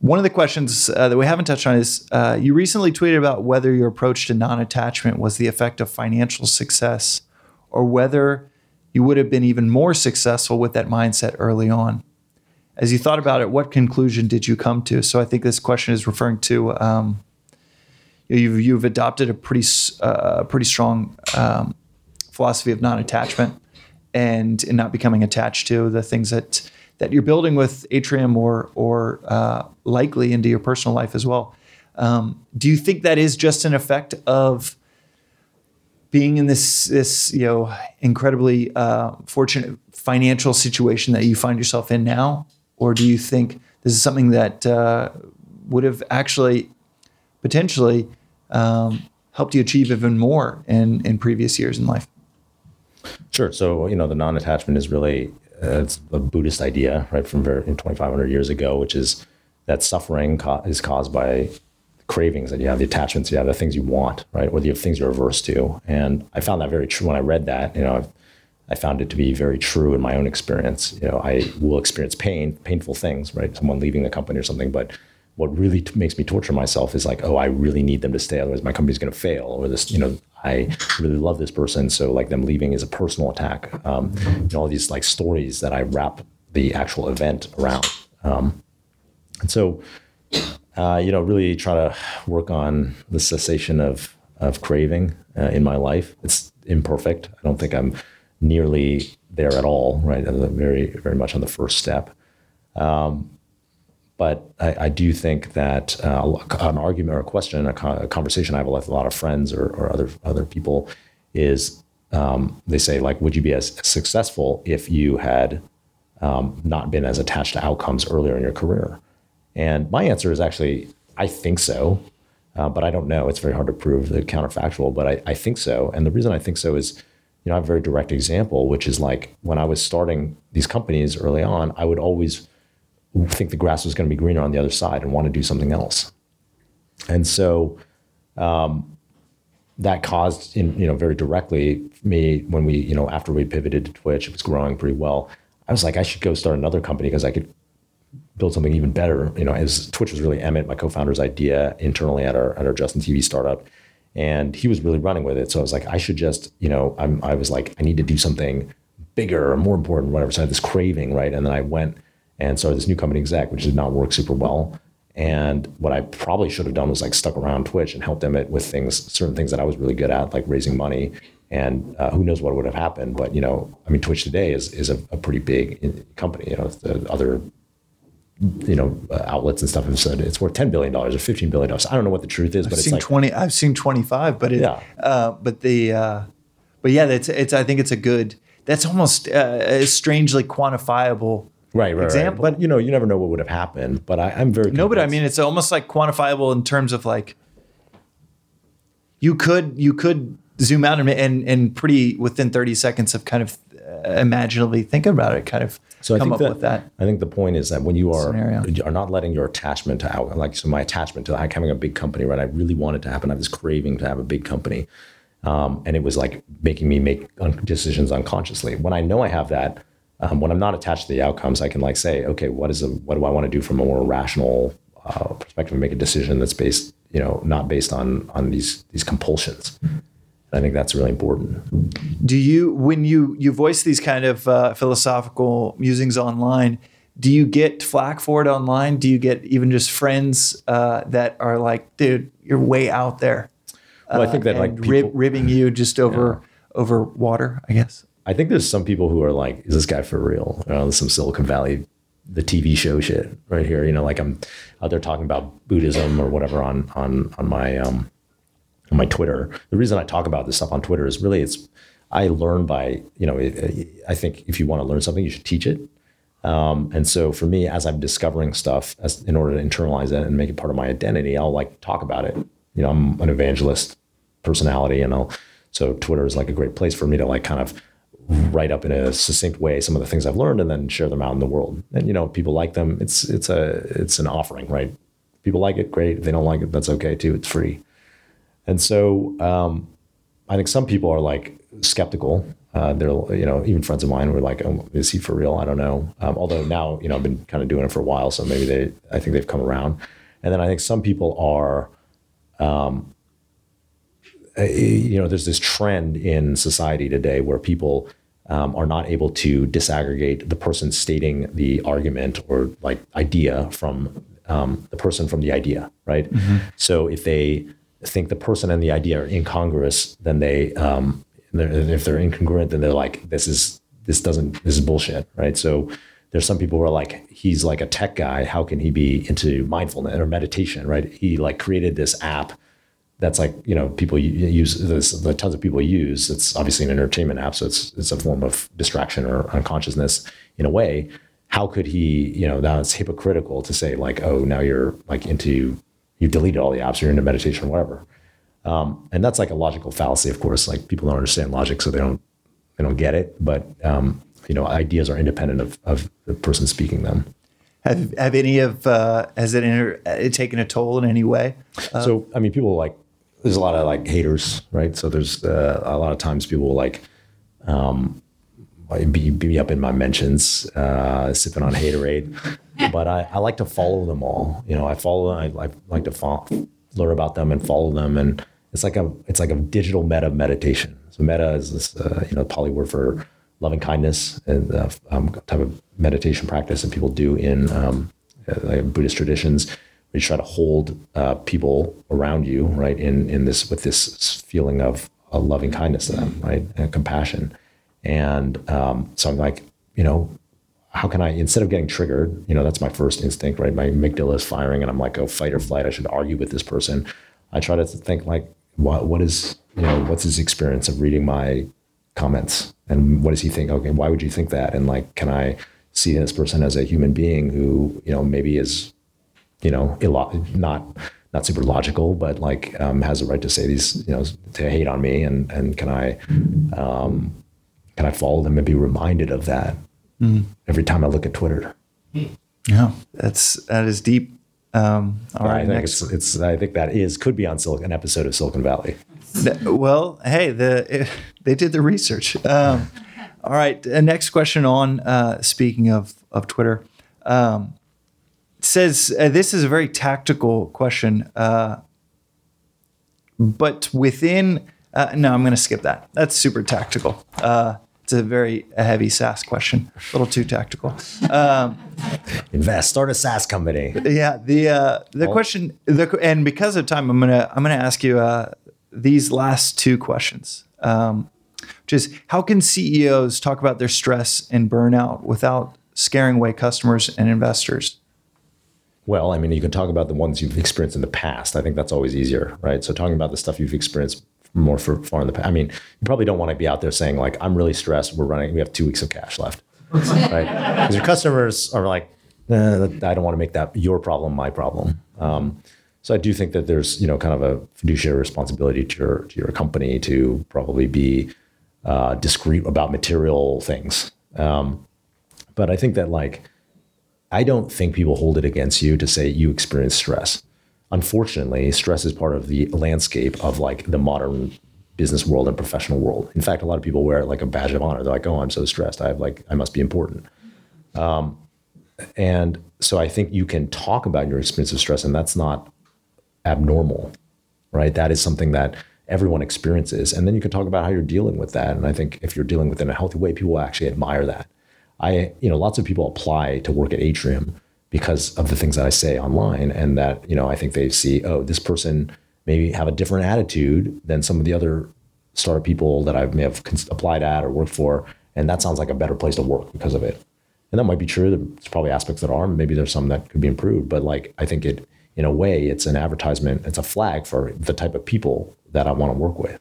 one of the questions uh, that we haven't touched on is uh, you recently tweeted about whether your approach to non attachment was the effect of financial success or whether you would have been even more successful with that mindset early on. As you thought about it, what conclusion did you come to? So I think this question is referring to um, you've, you've adopted a pretty, uh, pretty strong um, philosophy of non attachment and in not becoming attached to the things that that you're building with Atrium or or uh, likely into your personal life as well. Um, do you think that is just an effect of being in this this you know incredibly uh, fortunate financial situation that you find yourself in now, or do you think this is something that uh, would have actually potentially um, helped you achieve even more in in previous years in life? Sure. So you know, the non-attachment is really uh, it's a Buddhist idea, right, from 2,500 years ago, which is that suffering co- is caused by cravings that you have, the attachments you have, the things you want, right, or the things you're averse to. And I found that very true when I read that. You know, I've, I found it to be very true in my own experience. You know, I will experience pain, painful things, right? Someone leaving the company or something, but what really t- makes me torture myself is like, oh, I really need them to stay, otherwise my company's going to fail. Or this, you know, I really love this person, so like them leaving is a personal attack. Um, know, all these like stories that I wrap the actual event around. Um, and so, uh, you know, really try to work on the cessation of of craving uh, in my life. It's imperfect. I don't think I'm nearly there at all. Right, I'm very very much on the first step. Um, but I, I do think that uh, an argument or a question, a, co- a conversation I have with a lot of friends or, or other other people is um, they say like, would you be as successful if you had um, not been as attached to outcomes earlier in your career? And my answer is actually, I think so, uh, but I don't know. It's very hard to prove the counterfactual, but I, I think so. And the reason I think so is, you know, I have a very direct example, which is like when I was starting these companies early on, I would always think the grass was going to be greener on the other side and want to do something else. And so um, that caused, in, you know, very directly me when we, you know, after we pivoted to Twitch, it was growing pretty well. I was like, I should go start another company because I could build something even better. You know, as Twitch was really Emmett, my co-founder's idea internally at our at our Justin TV startup, and he was really running with it. So I was like, I should just, you know, I'm, I was like, I need to do something bigger or more important, whatever. So I had this craving, right? And then I went and started this new company exec, which did not work super well. And what I probably should have done was like stuck around Twitch and helped them with things, certain things that I was really good at, like raising money. And uh, who knows what would have happened? But you know, I mean, Twitch today is is a, a pretty big company. You know, the other you know uh, outlets and stuff have said it's worth ten billion dollars or fifteen billion dollars. I don't know what the truth is, I've but seen it's like twenty. I've seen twenty five, but it, yeah. Uh, but the uh, but yeah, it's it's. I think it's a good. That's almost uh, strangely quantifiable. Right, right, example. Right. But you know, you never know what would have happened. But I, am very no. But I mean, it's almost like quantifiable in terms of like you could you could zoom out and and, and pretty within thirty seconds of kind of uh, imaginably think about it, kind of so come I think up that, with that. I think the point is that when you are you are not letting your attachment to out like so my attachment to like having a big company, right? I really wanted to happen. I have this craving to have a big company. Um, and it was like making me make decisions unconsciously. When I know I have that, um, when I'm not attached to the outcomes, I can like say, okay, what is a, what do I want to do from a more rational uh, perspective and make a decision that's based, you know, not based on on these these compulsions. And I think that's really important. Do you, when you you voice these kind of uh, philosophical musings online, do you get flack for it online? Do you get even just friends uh, that are like, "Dude, you're way out there"? Well, I think that uh, like people, rib, ribbing you just over yeah. over water. I guess. I think there's some people who are like, "Is this guy for real?" Know, some Silicon Valley, the TV show shit right here. You know, like I'm out there talking about Buddhism or whatever on on on my um on my Twitter. The reason I talk about this stuff on Twitter is really it's I learn by you know I think if you want to learn something, you should teach it. Um, and so for me, as I'm discovering stuff, as in order to internalize it and make it part of my identity, I'll like talk about it. You know, I'm an evangelist personality, and I'll so Twitter is like a great place for me to like kind of write up in a succinct way some of the things I've learned and then share them out in the world. And you know, people like them. It's it's a it's an offering, right? People like it, great. If they don't like it, that's okay too. It's free. And so um, I think some people are like skeptical. Uh, they're, you know, even friends of mine were like, oh, is he for real? I don't know. Um, although now, you know, I've been kind of doing it for a while, so maybe they, I think they've come around. And then I think some people are, um, uh, you know, there's this trend in society today where people um, are not able to disaggregate the person stating the argument or like idea from um, the person from the idea, right? Mm-hmm. So if they think the person and the idea are incongruous, then they, um, they're, if they're incongruent, then they're like, this is, this doesn't, this is bullshit, right? So there's some people who are like, he's like a tech guy. How can he be into mindfulness or meditation, right? He like created this app that's like, you know, people use this, the tons of people use. It's obviously an entertainment app. So it's, it's a form of distraction or unconsciousness in a way. How could he, you know, now it's hypocritical to say like, oh, now you're like into you've deleted all the apps, or you're into meditation or whatever. Um, and that's like a logical fallacy, of course. Like people don't understand logic, so they don't they don't get it. But um, you know, ideas are independent of, of the person speaking them. Have have any of uh, has it, inter- it taken a toll in any way? Uh, so I mean, people like there's a lot of like haters, right? So there's uh, a lot of times people will like um, be, be up in my mentions, uh, sipping on haterade. [laughs] but I, I like to follow them all. You know, I follow. I, I like to follow, learn about them and follow them, and it's like a it's like a digital metta meditation. So metta is this uh, you know Pali word for loving kindness and uh, um, type of meditation practice that people do in um, uh, like Buddhist traditions. You try to hold uh, people around you, right, in in this with this feeling of a loving kindness to them, right, and compassion. And um, so I'm like, you know, how can I, instead of getting triggered, you know, that's my first instinct, right? My amygdala is firing and I'm like, oh, fight or flight. I should argue with this person. I try to think like, what, what is, you know, what's his experience of reading my comments and what does he think? Okay, why would you think that? And like, can I see this person as a human being who, you know, maybe is, you know, illo- not, not super logical, but like um, has the right to say these, you know, to hate on me, and and can I, um, can I follow them and be reminded of that mm. every time I look at Twitter? Yeah, that's that is deep. Um, all right, I think next. it's, it's I think that is could be on Silicon, an episode of Silicon Valley. well, hey, the it, they did the research. Um, all right, next question on uh, speaking of of Twitter. Um, says uh, this is a very tactical question. Uh, but within uh, no, I'm going to skip that. That's super tactical. Uh, it's a very a heavy SaaS question, a little too tactical. Um, Invest, start a SaaS company. Yeah, the uh, the oh. question, the, and because of time, I'm gonna I'm gonna ask you uh, these last two questions. Um, which is how can CEOs talk about their stress and burnout without scaring away customers and investors? Well, I mean, you can talk about the ones you've experienced in the past. I think that's always easier, right? So talking about the stuff you've experienced more for far in the past. I mean, you probably don't want to be out there saying like, "I'm really stressed. We're running. We have two weeks of cash left," right? [laughs] Because your customers are like, eh, "I don't want to make that your problem, my problem." Um, so I do think that there's you know kind of a fiduciary responsibility to your to your company to probably be uh, discreet about material things. Um, but I think that like I don't think people hold it against you to say you experience stress. Unfortunately, stress is part of the landscape of like the modern business world and professional world. In fact, a lot of people wear it like a badge of honor. They're like, "Oh, I'm so stressed. I have like I must be important." Um, and so I think you can talk about your experience of stress, and that's not abnormal, right? That is something that everyone experiences, and then you can talk about how you're dealing with that. And I think if you're dealing with it in a healthy way, people actually admire that. I, you know, lots of people apply to work at Atrium because of the things that I say online, and that you know, I think they see, oh, this person maybe have a different attitude than some of the other startup people that I may have applied at or worked for, and that sounds like a better place to work because of it. And that might be true. There's probably aspects that are. Maybe there's some that could be improved, but like I think it, in a way, it's an advertisement. It's a flag for the type of people that I want to work with.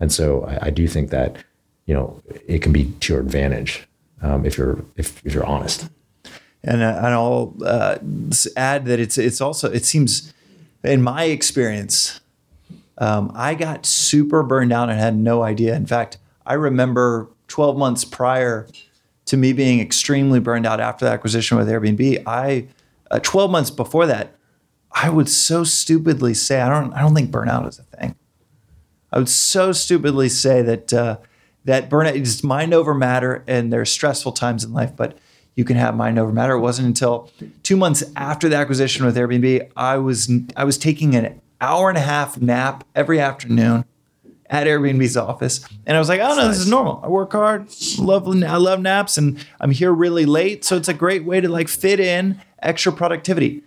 And so I, I do think that you know it can be to your advantage um, if you're if, if you're honest. And, uh, and I'll uh, add that it's it's also it seems in my experience, um, I got super burned out and had no idea. In fact, I remember 12 months prior to me being extremely burned out after the acquisition with Airbnb. I uh, 12 months before that, I would so stupidly say I don't I don't think burnout is a thing. I would so stupidly say that uh, that burnout is mind over matter and there's stressful times in life, but you can have mind over matter. It wasn't until two months after the acquisition with Airbnb, I was I was taking an hour and a half nap every afternoon at Airbnb's office, and I was like, "Oh no, this is normal. I work hard, love I love naps, and I'm here really late, so it's a great way to like fit in extra productivity."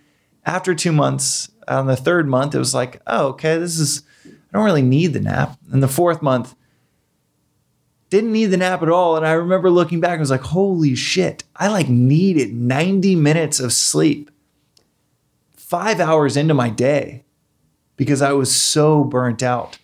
After two months, on the third month, it was like, "Oh, okay, this is I don't really need the nap." And the fourth month, didn't need the nap at all. And I remember looking back, and was like, holy shit, I like needed 90 minutes of sleep five hours into my day because I was so burnt out.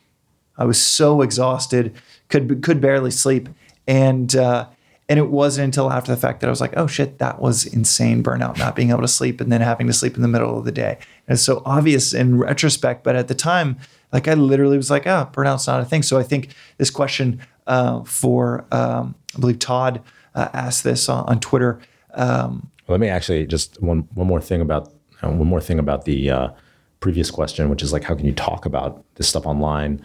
I was so exhausted, could could barely sleep. And uh, and it wasn't until after the fact that I was like, oh shit, that was insane burnout, not being able to sleep and then having to sleep in the middle of the day. And it's so obvious in retrospect, but at the time, like I literally was like, oh, burnout's not a thing. So I think this question uh, for um, I believe Todd uh, asked this on, on Twitter. Um, Let me actually just one one more thing about uh, one more thing about the uh, previous question, which is like how can you talk about this stuff online?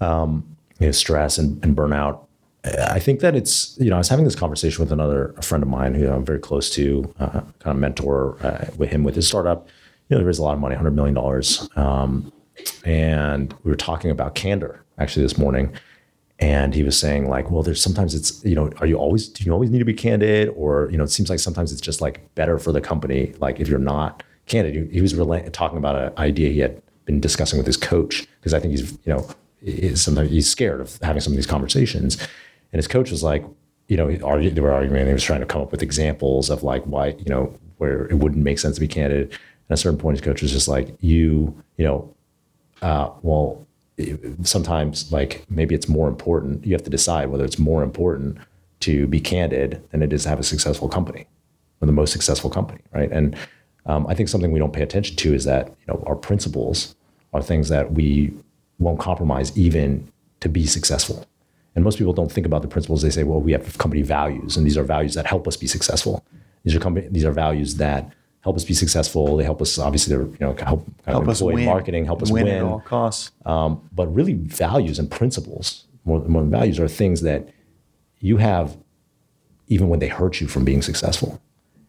Um, you know, stress and, and burnout. I think that it's you know I was having this conversation with another friend of mine who I'm very close to, uh, kind of mentor uh, with him with his startup. You know, there is a lot of money, hundred million dollars, um, and we were talking about candor actually this morning, and he was saying like well there's sometimes it's you know are you always do you always need to be candid? Or you know it seems like sometimes it's just like better for the company like if you're not candid. He, was rela- talking about an idea he had been discussing with his coach because i think he's you know sometimes he's scared of having some of these conversations. And his coach was like you know they were arguing and he was trying to come up with examples of like why you know where it wouldn't make sense to be candid. And at a certain point his coach was just like you you know uh, well sometimes like maybe it's more important you have to decide whether it's more important to be candid than it is to have a successful company or the most successful company right? And um, i think something we don't pay attention to is that you know our principles are things that we won't compromise even to be successful. And most people don't think about the principles. They say well we have company values and these are values that help us be successful. These are company these are values that help us be successful. They help us obviously to you know help help us employee marketing, help us win, win. at all costs. Um, but really, values and principles more, more than values are things that you have even when they hurt you from being successful.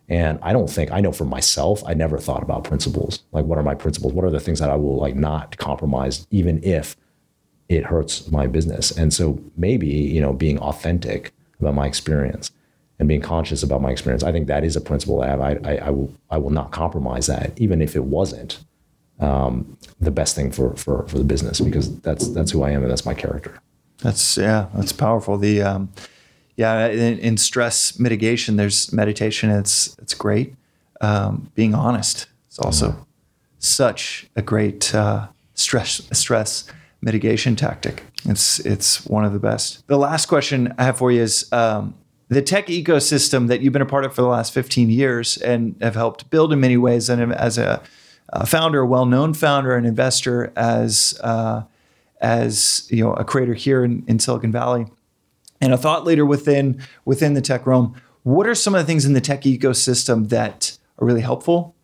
And I don't think I know for myself, I never thought about principles. Like, what are my principles? What are the things that I will like not compromise, even if it hurts my business? And so maybe, you know, being authentic about my experience and being conscious about my experience, I think that is a principle I have. I, I, I will I will not compromise that, even if it wasn't um, the best thing for, for for the business, because that's that's who I am and that's my character. That's yeah, that's powerful. The um, yeah, in, in, stress mitigation, there's meditation. It's it's great. Um, being honest is also mm-hmm. such a great uh, stress stress mitigation tactic. It's it's one of the best. The last question I have for you is um, the tech ecosystem that you've been a part of for the last 15 years and have helped build in many ways, and as a, a founder, a well-known founder, an investor, as uh, as you know, a creator here in, in Silicon Valley and a thought leader within within the tech realm. What are some of the things in the tech ecosystem that are really helpful?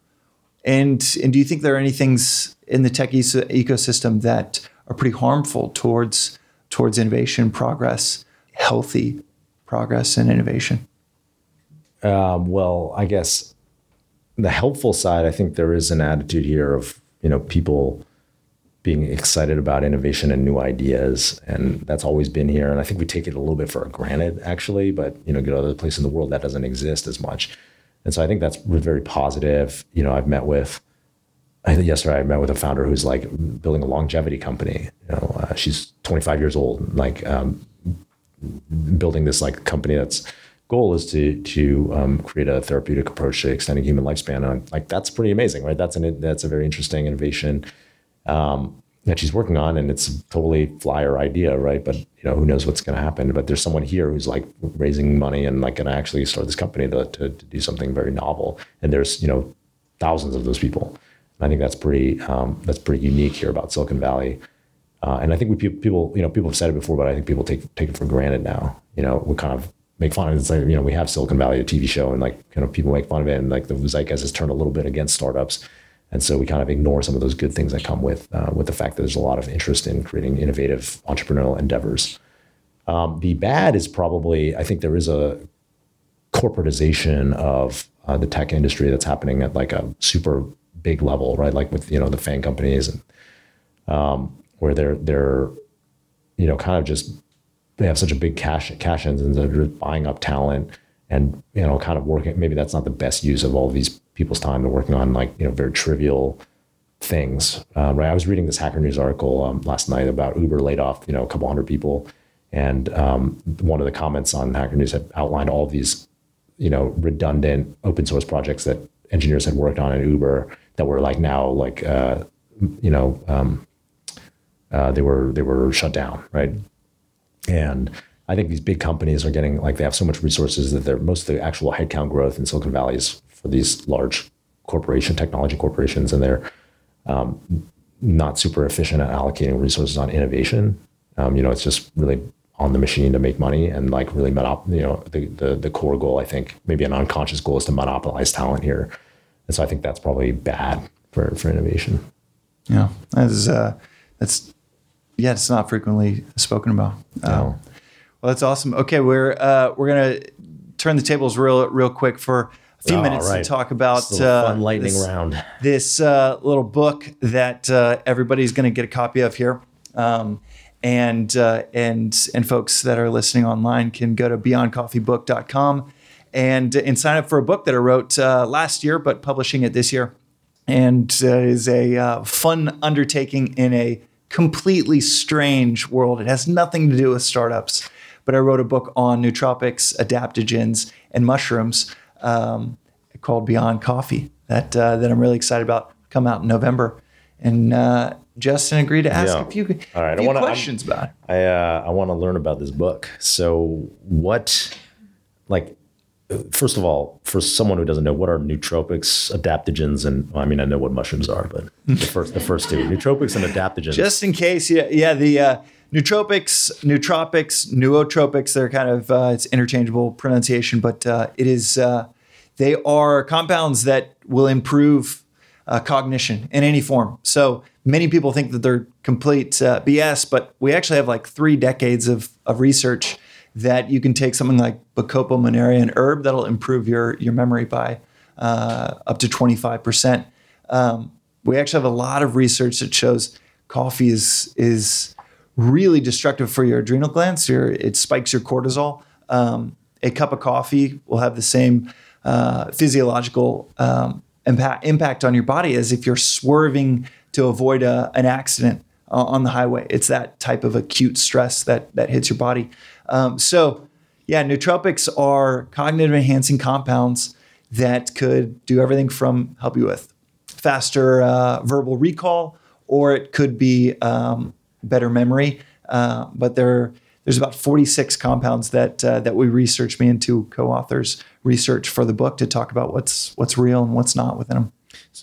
And and do you think there are any things in the tech ecosystem that are pretty harmful towards towards innovation, progress, healthy progress and innovation? Um, well, I guess the helpful side, I think there is an attitude here of you know people being excited about innovation and new ideas, and that's always been here. And I think we take it a little bit for granted, actually. But you know, go to other places in the world that doesn't exist as much, and so I think that's very positive. You know, I've met with. I think yesterday I met with a founder who's like building a longevity company. You know, uh, she's 25 years old, like um, building this like company that's goal is to to um, create a therapeutic approach to extending human lifespan. And like that's pretty amazing, right? That's an that's a very interesting innovation um, that she's working on, and it's totally flyer idea, right? But you know, who knows what's going to happen? But there's someone here who's like raising money and like going to actually start this company to, to, to, do something very novel. And there's you know thousands of those people. And I think that's pretty um, that's pretty unique here about Silicon Valley. Uh, and I think we people you know people have said it before, but I think people take take it for granted now. You know, we kind of make fun of it. It's like, you know, we have Silicon Valley, a TV show, and like, kind of people make fun of it. And like the zeitgeist has turned a little bit against startups. And so we kind of ignore some of those good things that come with uh, with the fact that there's a lot of interest in creating innovative entrepreneurial endeavors. Um, the bad is probably I think there is a corporatization of uh, the tech industry that's happening at like a super big level, right? Like with you know the FAANG companies and um, where they're they're you know kind of just they have such a big cash cash engines they're just buying up talent and you know kind of working. Maybe that's not the best use of all of these people's time. They're working on like you know very trivial things. Um, right i was reading this hacker news article um, last night about uber laid off you know a couple hundred people. And um, one of the comments on hacker news had outlined all these you know redundant open source projects that engineers had worked on at uber that were like now like uh, you know um, uh, they were they were shut down right and I think these big companies are getting like they have so much resources that they're most of the actual headcount growth in Silicon Valley is for these large corporation technology corporations, and they're um, not super efficient at allocating resources on innovation. Um, you know, it's just really on the machine to make money and like really monop- you know the, the the core goal I think maybe an unconscious goal is to monopolize talent here, and so I think that's probably bad for for innovation. Yeah, that's uh, that's yeah, it's not frequently spoken about. No. Um, well, that's awesome. Okay, we're uh, we're gonna turn the tables real real quick for a few minutes right. to talk about uh, fun lightning this, round. [laughs] This uh, little book that uh, everybody's going to get a copy of here, um, and uh, and and folks that are listening online can go to beyondcoffeebook.com and and sign up for a book that I wrote uh, last year, but publishing it this year, and is a fun undertaking in a completely strange world. It has nothing to do with startups but I wrote a book on nootropics, adaptogens, and mushrooms um, called Beyond Coffee that uh, that I'm really excited about. Come out in November, and uh, Justin agreed to ask yeah. a few, All right. few wanna, questions I'm, about it. I uh, I want to learn about this book. So what, like, first of all, for someone who doesn't know, what are nootropics, adaptogens, and well, I mean, I know what mushrooms are, but the first the first two, nootropics and adaptogens. Just in case, yeah, yeah, the uh, nootropics, nootropics, nootropics. They're kind of uh, it's interchangeable pronunciation, but uh, it is uh, they are compounds that will improve uh, cognition in any form. So many people think that they're complete uh, BS, but we actually have like three decades of of research that you can take something like Bacopa monnieri, an herb that'll improve your your memory by uh, up to 25%. Um, we actually have a lot of research that shows coffee is is really destructive for your adrenal glands. Your, it spikes your cortisol. Um, a cup of coffee will have the same uh, physiological um, impact, impact on your body as if you're swerving to avoid a, an accident uh, on the highway. It's that type of acute stress that that hits your body. Um, so, yeah, nootropics are cognitive enhancing compounds that could do everything from help you with faster uh, verbal recall, or it could be um, better memory. Uh, but there, there's about 46 compounds that uh, that we researched. Me and two co-authors research for the book to talk about what's what's real and what's not within them.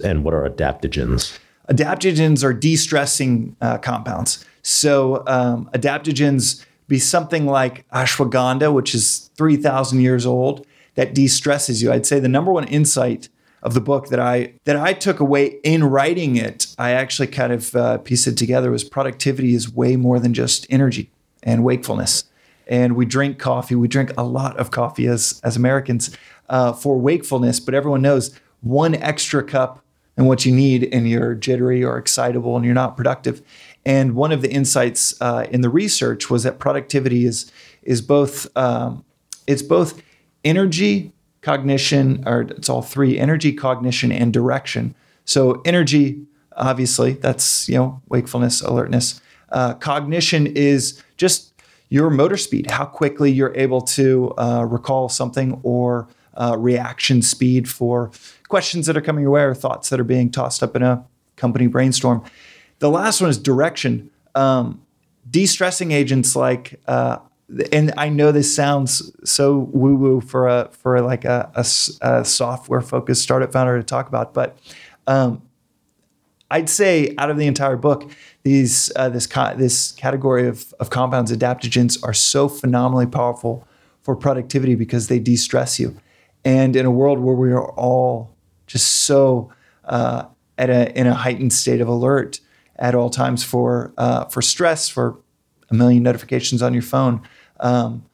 And what are adaptogens? Adaptogens are de-stressing uh, compounds. So um, adaptogens be something like ashwagandha, which is 3,000 years old, that de-stresses you. I'd say the number one insight of the book that I that I took away in writing it, I actually kind of uh, pieced it together was productivity is way more than just energy and wakefulness. And we drink coffee. We drink a lot of coffee as as Americans uh, for wakefulness. But everyone knows one extra cup and what you need, and you're jittery or excitable, and you're not productive. And one of the insights uh, in the research was that productivity is is both um, it's both energy cognition, or it's all three energy, cognition, and direction. So, energy, obviously, that's, you know, wakefulness, alertness. Uh, cognition is just your motor speed, how quickly you're able to uh, recall something or uh, reaction speed for questions that are coming your way or thoughts that are being tossed up in a company brainstorm. The last one is direction. Um, de stressing agents like uh, and I know this sounds so woo woo for a for like a, a, a software focused startup founder to talk about, but um, I'd say out of the entire book, these uh, this co- this category of, of compounds, adaptogens, are so phenomenally powerful for productivity because they de-stress you, and in a world where we are all just so uh, at a in a heightened state of alert at all times for uh, for stress, for a million notifications on your phone um,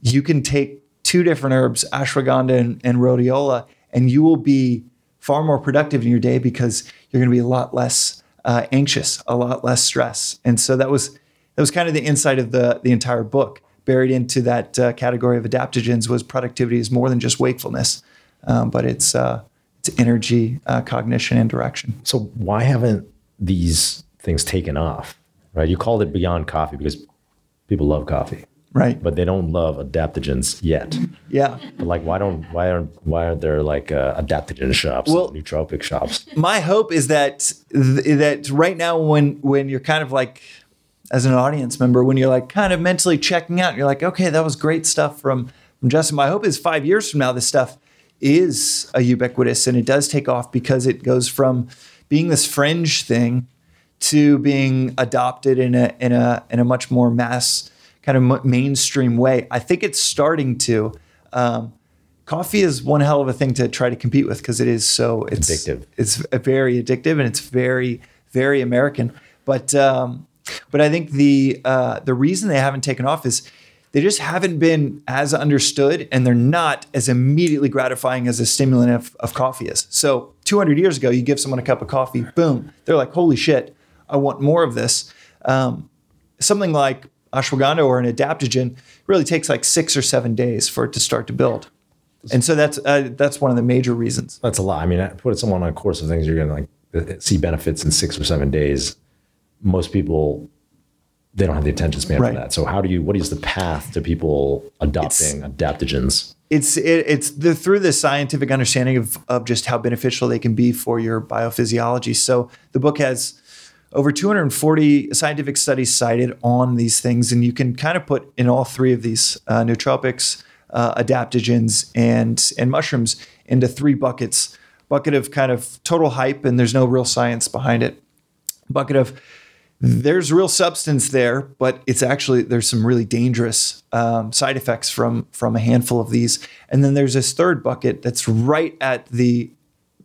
you can take two different herbs, ashwagandha and, and rhodiola, and you will be far more productive in your day because you're going to be a lot less uh, anxious, a lot less stress. And so that was that was kind of the insight of the the entire book. Buried into that uh, category of adaptogens was productivity is more than just wakefulness, um, but it's uh, it's energy, uh, cognition, and direction. So why haven't these things taken off? Right? You called it beyond coffee because people love coffee. Right. But they don't love adaptogens yet. Yeah. But like, why don't why aren't why aren't there like uh, adaptogen shops, well, nootropic shops? My hope is that th- that right now, when when you're kind of like as an audience member, when you're like kind of mentally checking out, you're like, okay, that was great stuff from from Justin. My hope is five years from now, this stuff is a ubiquitous and it does take off because it goes from being this fringe thing to being adopted in a in a in a much more mass kind of mainstream way. I think it's starting to. Um, coffee is one hell of a thing to try to compete with because it is so it's addictive. It's very addictive and it's very very American. But um, but I think the uh, the reason they haven't taken off is they just haven't been as understood and they're not as immediately gratifying as a stimulant of, of coffee is. So 200 years ago, you give someone a cup of coffee, boom, they're like, holy shit, I want more of this. Um, something like ashwagandha or an adaptogen really takes like six or seven days for it to start to build. And so that's uh, that's one of the major reasons. That's a lot. I mean, put someone on a course of things you're going to like see benefits in six or seven days. Most people they don't have the attention span right. for that. So how do you? What is the path to people adopting it's, adaptogens? It's it, it's the, through the scientific understanding of of just how beneficial they can be for your biophysiology. So the book has over 240 scientific studies cited on these things, and you can kind of put in all three of these uh, nootropics, uh, adaptogens, and and mushrooms into three buckets. Bucket of kind of total hype, and there's no real science behind it. Bucket of there's real substance there, but it's actually there's some really dangerous um, side effects from from a handful of these. And then there's this third bucket that's right at the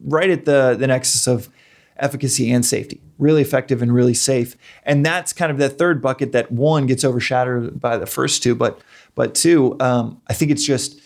right at the the nexus of efficacy and safety, really effective and really safe. And that's kind of that third bucket that one gets overshadowed by the first two, but but two, um, I think it's just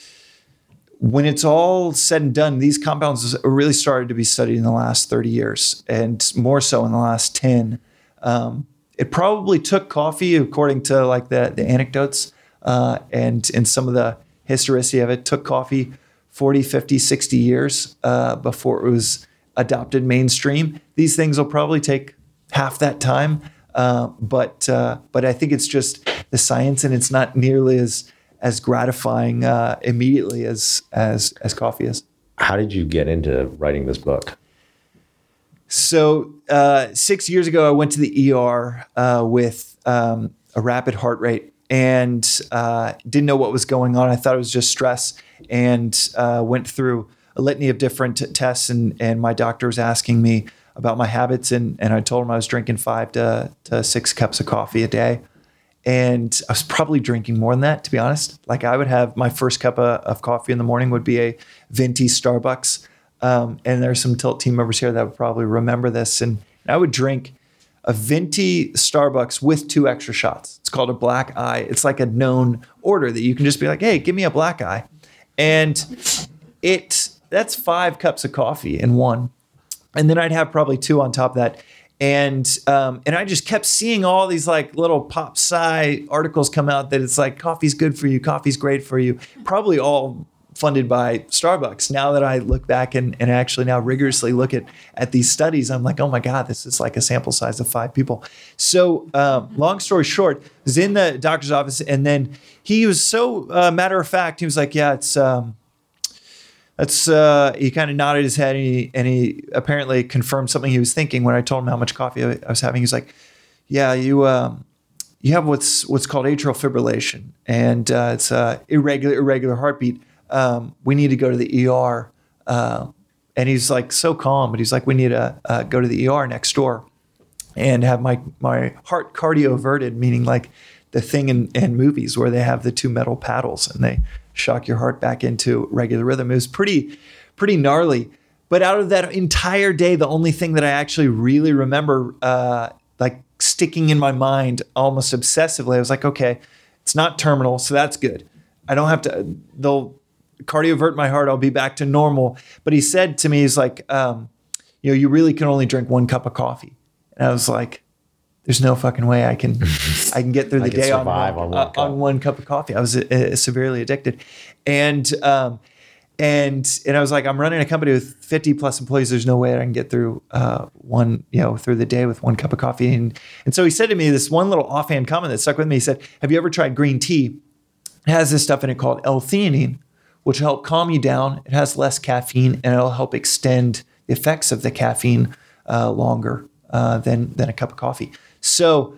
when it's all said and done, these compounds really started to be studied in the last 30 years and more so in the last 10. Um, it probably took coffee, according to like the, the anecdotes uh, and in some of the historicity of it, took coffee 40, 50, 60 years uh, before it was adopted mainstream. These things will probably take half that time. Uh, but uh, but I think it's just the science, and it's not nearly as as gratifying uh, immediately as as as coffee is. How did you get into writing this book? So uh, six years ago, I went to the ER uh, with um, a rapid heart rate and uh, didn't know what was going on. I thought it was just stress, and uh, went through a litany of different t- tests. And and my doctor was asking me about my habits, and and I told him I was drinking five to, to six cups of coffee a day. And I was probably drinking more than that, to be honest. Like I would have my first cup of, of coffee in the morning would be a venti Starbucks. Um, and there's some Tilt team members here that would probably remember this. And, I would drink a venti Starbucks with two extra shots. It's called a black eye. It's like a known order that you can just be like, hey, give me a black eye. And it that's five cups of coffee in one. And then I'd have probably two on top of that and um, and I just kept seeing all these like little pop sci articles come out that it's like coffee's good for you, coffee's great for you. Probably all funded by Starbucks. Now that I look back and, and actually now rigorously look at at these studies, I'm like, oh my god, this is like a sample size of five people. So um, long story short, I was in the doctor's office, and then he was so uh, matter of fact. He was like, yeah, it's. Um, that's uh, he kind of nodded his head and he, and he apparently confirmed something he was thinking when I told him how much coffee I was having. He's like, "Yeah, you um, you have what's what's called atrial fibrillation, and uh, it's a irregular irregular heartbeat. Um, we need to go to the ER." And he's like so calm, but he's like, "We need to uh, go to the ER next door and have my my heart cardioverted, meaning like the thing in, in movies where they have the two metal paddles and they." shock your heart back into regular rhythm. It was pretty, pretty gnarly. But out of that entire day, the only thing that I actually really remember, uh, like sticking in my mind almost obsessively, I was like, okay, it's not terminal, so that's good. I don't have to. They'll cardiovert my heart. I'll be back to normal. But he said to me, he's like, um, you know, you really can only drink one cup of coffee. And I was like, there's no fucking way I can I can get through [laughs] the day on one, on, one uh, on one, cup of coffee. I was uh, severely addicted, and um, and and I was like, I'm running a company with 50 plus employees. There's no way I can get through uh, one you know through the day with one cup of coffee. And and so he said to me this one little offhand comment that stuck with me. He said, Have you ever tried green tea? It has this stuff in it called L-theanine, which will help calm you down. It has less caffeine and it'll help extend the effects of the caffeine uh, longer uh, than than a cup of coffee. So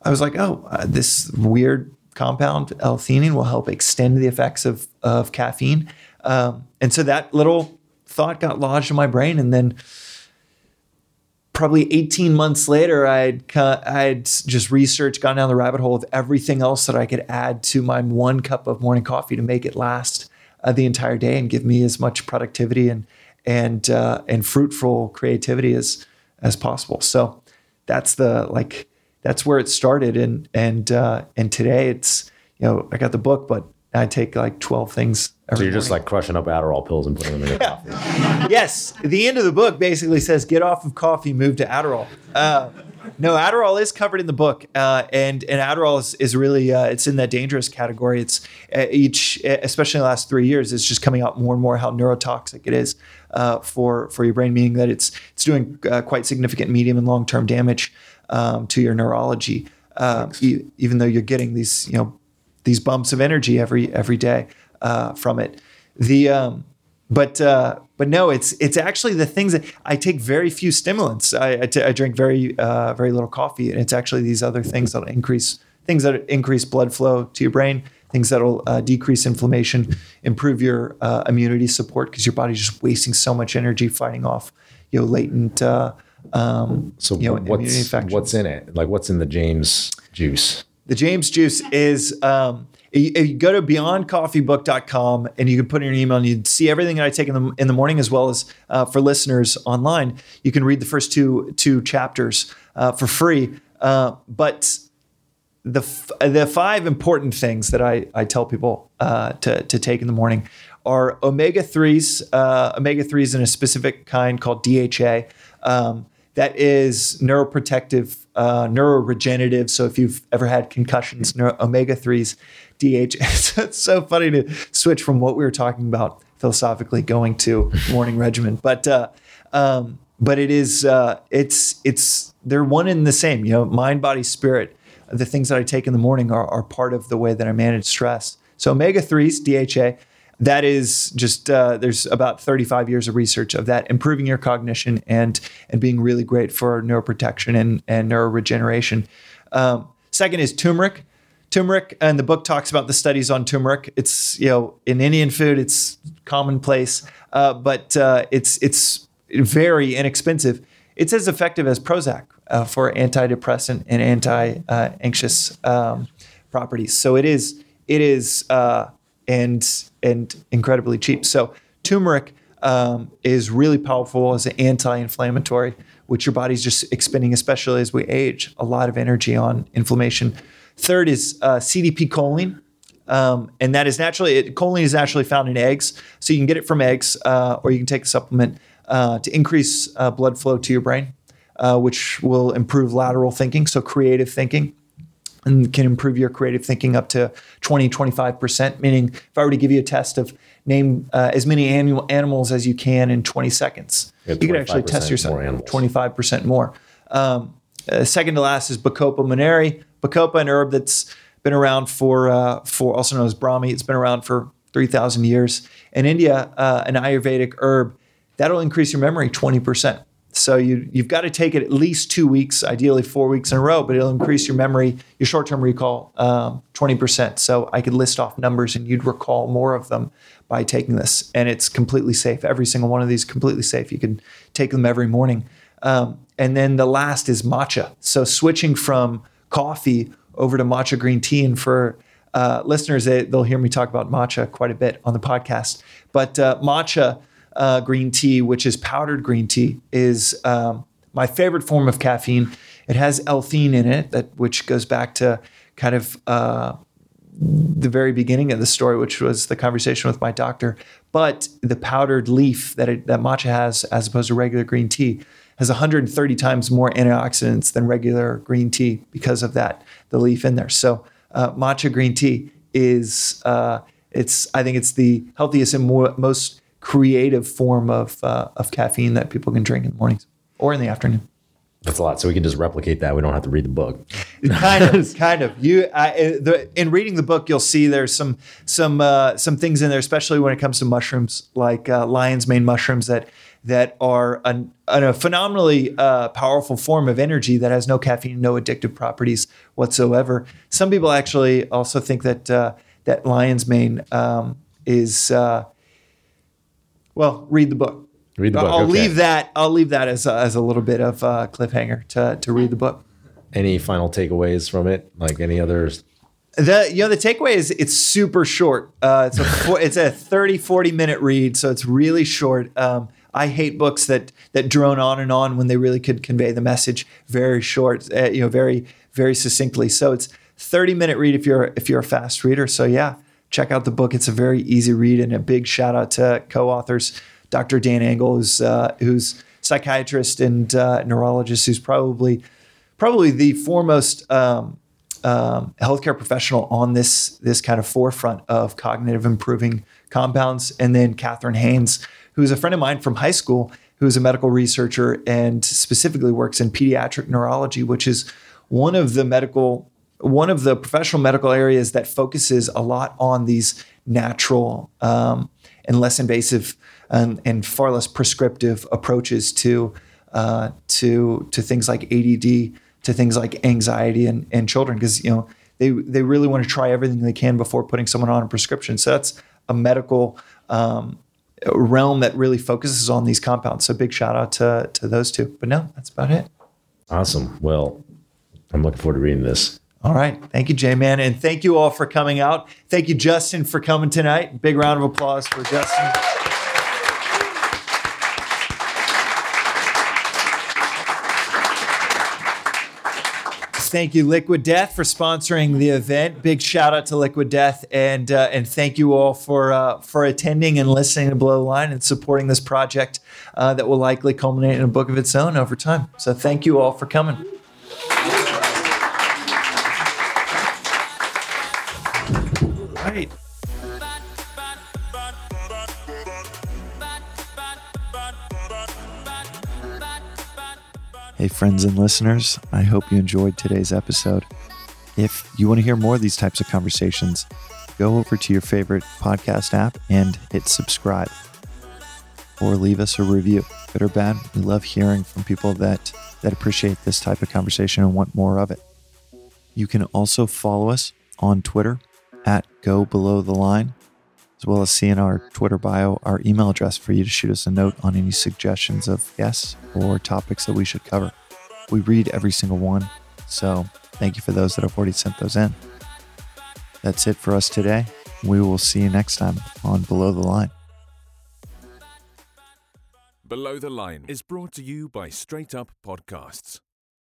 I was like, oh, uh, this weird compound L-theanine will help extend the effects of of caffeine. Um, and so that little thought got lodged in my brain, and then probably 18 months later, I'd I'd just researched, gone down the rabbit hole of everything else that I could add to my one cup of morning coffee to make it last uh, the entire day and give me as much productivity and and uh, and fruitful creativity as as possible. So that's the like that's where it started and and uh, and today it's you know I got the book but I take like 12 things so you're morning. just like crushing up Adderall pills and putting them in your [laughs] coffee. yes. The end of the book basically says get off of coffee, move to Adderall. Uh, no, Adderall is covered in the book, uh, and and Adderall is, is really uh, it's in that dangerous category. It's uh, each, especially in the last three years, it's just coming out more and more how neurotoxic it is uh, for for your brain, meaning that it's it's doing uh, quite significant medium and long term damage um, to your neurology. Um, e- even though you're getting these you know these bumps of energy every every day uh, from it, the um, but uh, but no, it's it's actually the things that I take very few stimulants. I, I, t- I drink very uh, very little coffee, and it's actually these other things that increase things that increase blood flow to your brain, things that'll uh, decrease inflammation, improve your uh, immunity support because your body's just wasting so much energy fighting off, you know, latent. Uh, um, so you know, what's what's in it? Like what's in the James juice? The James juice is um, you, go to beyondcoffeebook.com and you can put in your email and you'd see everything that I take in the, in the morning as well as uh, for listeners online. You can read the first two two chapters uh, for free. Uh, but the f- the five important things that I, I tell people uh, to, to take in the morning are omega 3s, uh, omega 3s in a specific kind called DHA. Um, that is neuroprotective, uh, neuroregenerative. So if you've ever had concussions, neuro- omega 3s, DHA. [laughs] it's so funny to switch from what we were talking about philosophically going to morning regimen. But uh, um, but it is uh, it's it's they're one and the same. You know, mind, body, spirit. The things that I take in the morning are, are part of the way that I manage stress. So omega threes, DHA. That is just uh, there's about 35 years of research of that improving your cognition and and being really great for neuroprotection and and neuroregeneration. Um, second is turmeric. Turmeric and the book talks about the studies on turmeric. It's you know in indian food it's commonplace uh, but uh, it's it's very inexpensive. It's as effective as prozac uh, for antidepressant and anti-anxious um, properties. So it is it is uh, and and incredibly cheap so turmeric um, is really powerful as an anti-inflammatory which your body's just expending especially as we age a lot of energy on inflammation Third is uh, CDP choline. Um, and that is naturally, it, choline is naturally found in eggs. So you can get it from eggs uh, or you can take a supplement uh, to increase uh, blood flow to your brain, uh, which will improve lateral thinking, so creative thinking. And can improve your creative thinking up to 20, 25%. Meaning, if I were to give you a test of name uh, as many animal, animals as you can in 20 seconds, you could actually test yourself 25% more. Um, uh, second to last is Bacopa monnieri. Bacopa, an herb that's been around for, uh, for also known as Brahmi. It's been around for 3,000 years. In India, uh, an Ayurvedic herb, that'll increase your memory 20%. So you, you've got to take it at least two weeks, ideally four weeks in a row, but it'll increase your memory, your short term recall, um, 20%. So I could list off numbers and you'd recall more of them by taking this. And it's completely safe. Every single one of these completely safe. You can take them every morning. Um, and then the last is matcha. So switching from coffee over to matcha green tea. And for uh, listeners, they, will hear me talk about matcha quite a bit on the podcast. But uh, matcha uh, green tea, which is powdered green tea, is um, my favorite form of caffeine. It has L-theanine in it, that which goes back to kind of uh, the very beginning of the story, which was the conversation with my doctor. But the powdered leaf that it, that matcha has, as opposed to regular green tea, has 130 times more antioxidants than regular green tea because of that the leaf in there. So uh, matcha green tea is uh, it's I think it's the healthiest and more, most creative form of uh, of caffeine that people can drink in the mornings or in the afternoon. That's a lot. So we can just replicate that. We don't have to read the book. kind of, [laughs] kind of. You I, the, in reading the book, you'll see there's some some uh, some things in there, especially when it comes to mushrooms, like uh, lion's mane mushrooms that that are an, a phenomenally uh, powerful form of energy that has no caffeine, no addictive properties whatsoever. Some people actually also think that uh, that lion's mane um, is uh, well. Read the book. Read the book. I'll okay. leave that. I'll leave that as a, as a little bit of a cliffhanger to to read the book. Any final takeaways from it? Like any others? The you know the takeaway is it's super short. Uh, it's a [laughs] it's a 30 40 minute read, so it's really short. Um, I hate books that that drone on and on when they really could convey the message very short, uh, you know, very very succinctly. So it's 30 minute read if you're if you're a fast reader. So yeah, check out the book. It's a very easy read, and a big shout out to co-authors Dr. Dan Engle, who's uh, who's psychiatrist and uh, neurologist, who's probably probably the foremost um, um, healthcare professional on this this kind of forefront of cognitive improving compounds, and then Catherine Haynes who's a friend of mine from high school, who's a medical researcher and specifically works in pediatric neurology, which is one of the medical one of the professional medical areas that focuses a lot on these natural um, and less invasive and, and, far less prescriptive approaches to uh, to to things like ADD, to things like anxiety and, and children, because you know they they really want to try everything they can before putting someone on a prescription. So that's a medical um, realm that really focuses on these compounds. So big shout out to to those two. But no, that's about it. Awesome. Well, I'm looking forward to reading this. All right. Thank you, J Man. And thank you all for coming out. Thank you, Justin, for coming tonight. Big round of applause for Justin. thank you, Liquid Death, for sponsoring the event. Big shout out to Liquid Death, and uh, and thank you all for uh, for attending and listening to Below the Line and supporting this project uh, that will likely culminate in a book of its own over time. So thank you all for coming. Right. Hey, friends and listeners, I hope you enjoyed today's episode. If you want to hear more of these types of conversations, go over to your favorite podcast app and hit subscribe or leave us a review. Good or bad, we love hearing from people that, that appreciate this type of conversation and want more of it. You can also follow us on Twitter at Go Below the Line, as well as see in our Twitter bio our email address for you to shoot us a note on any suggestions of guests or topics that we should cover. We read every single one, so thank you for those that have already sent those in. That's it for us today. We will see you next time on Below the Line. Below the Line is brought to you by Straight Up Podcasts.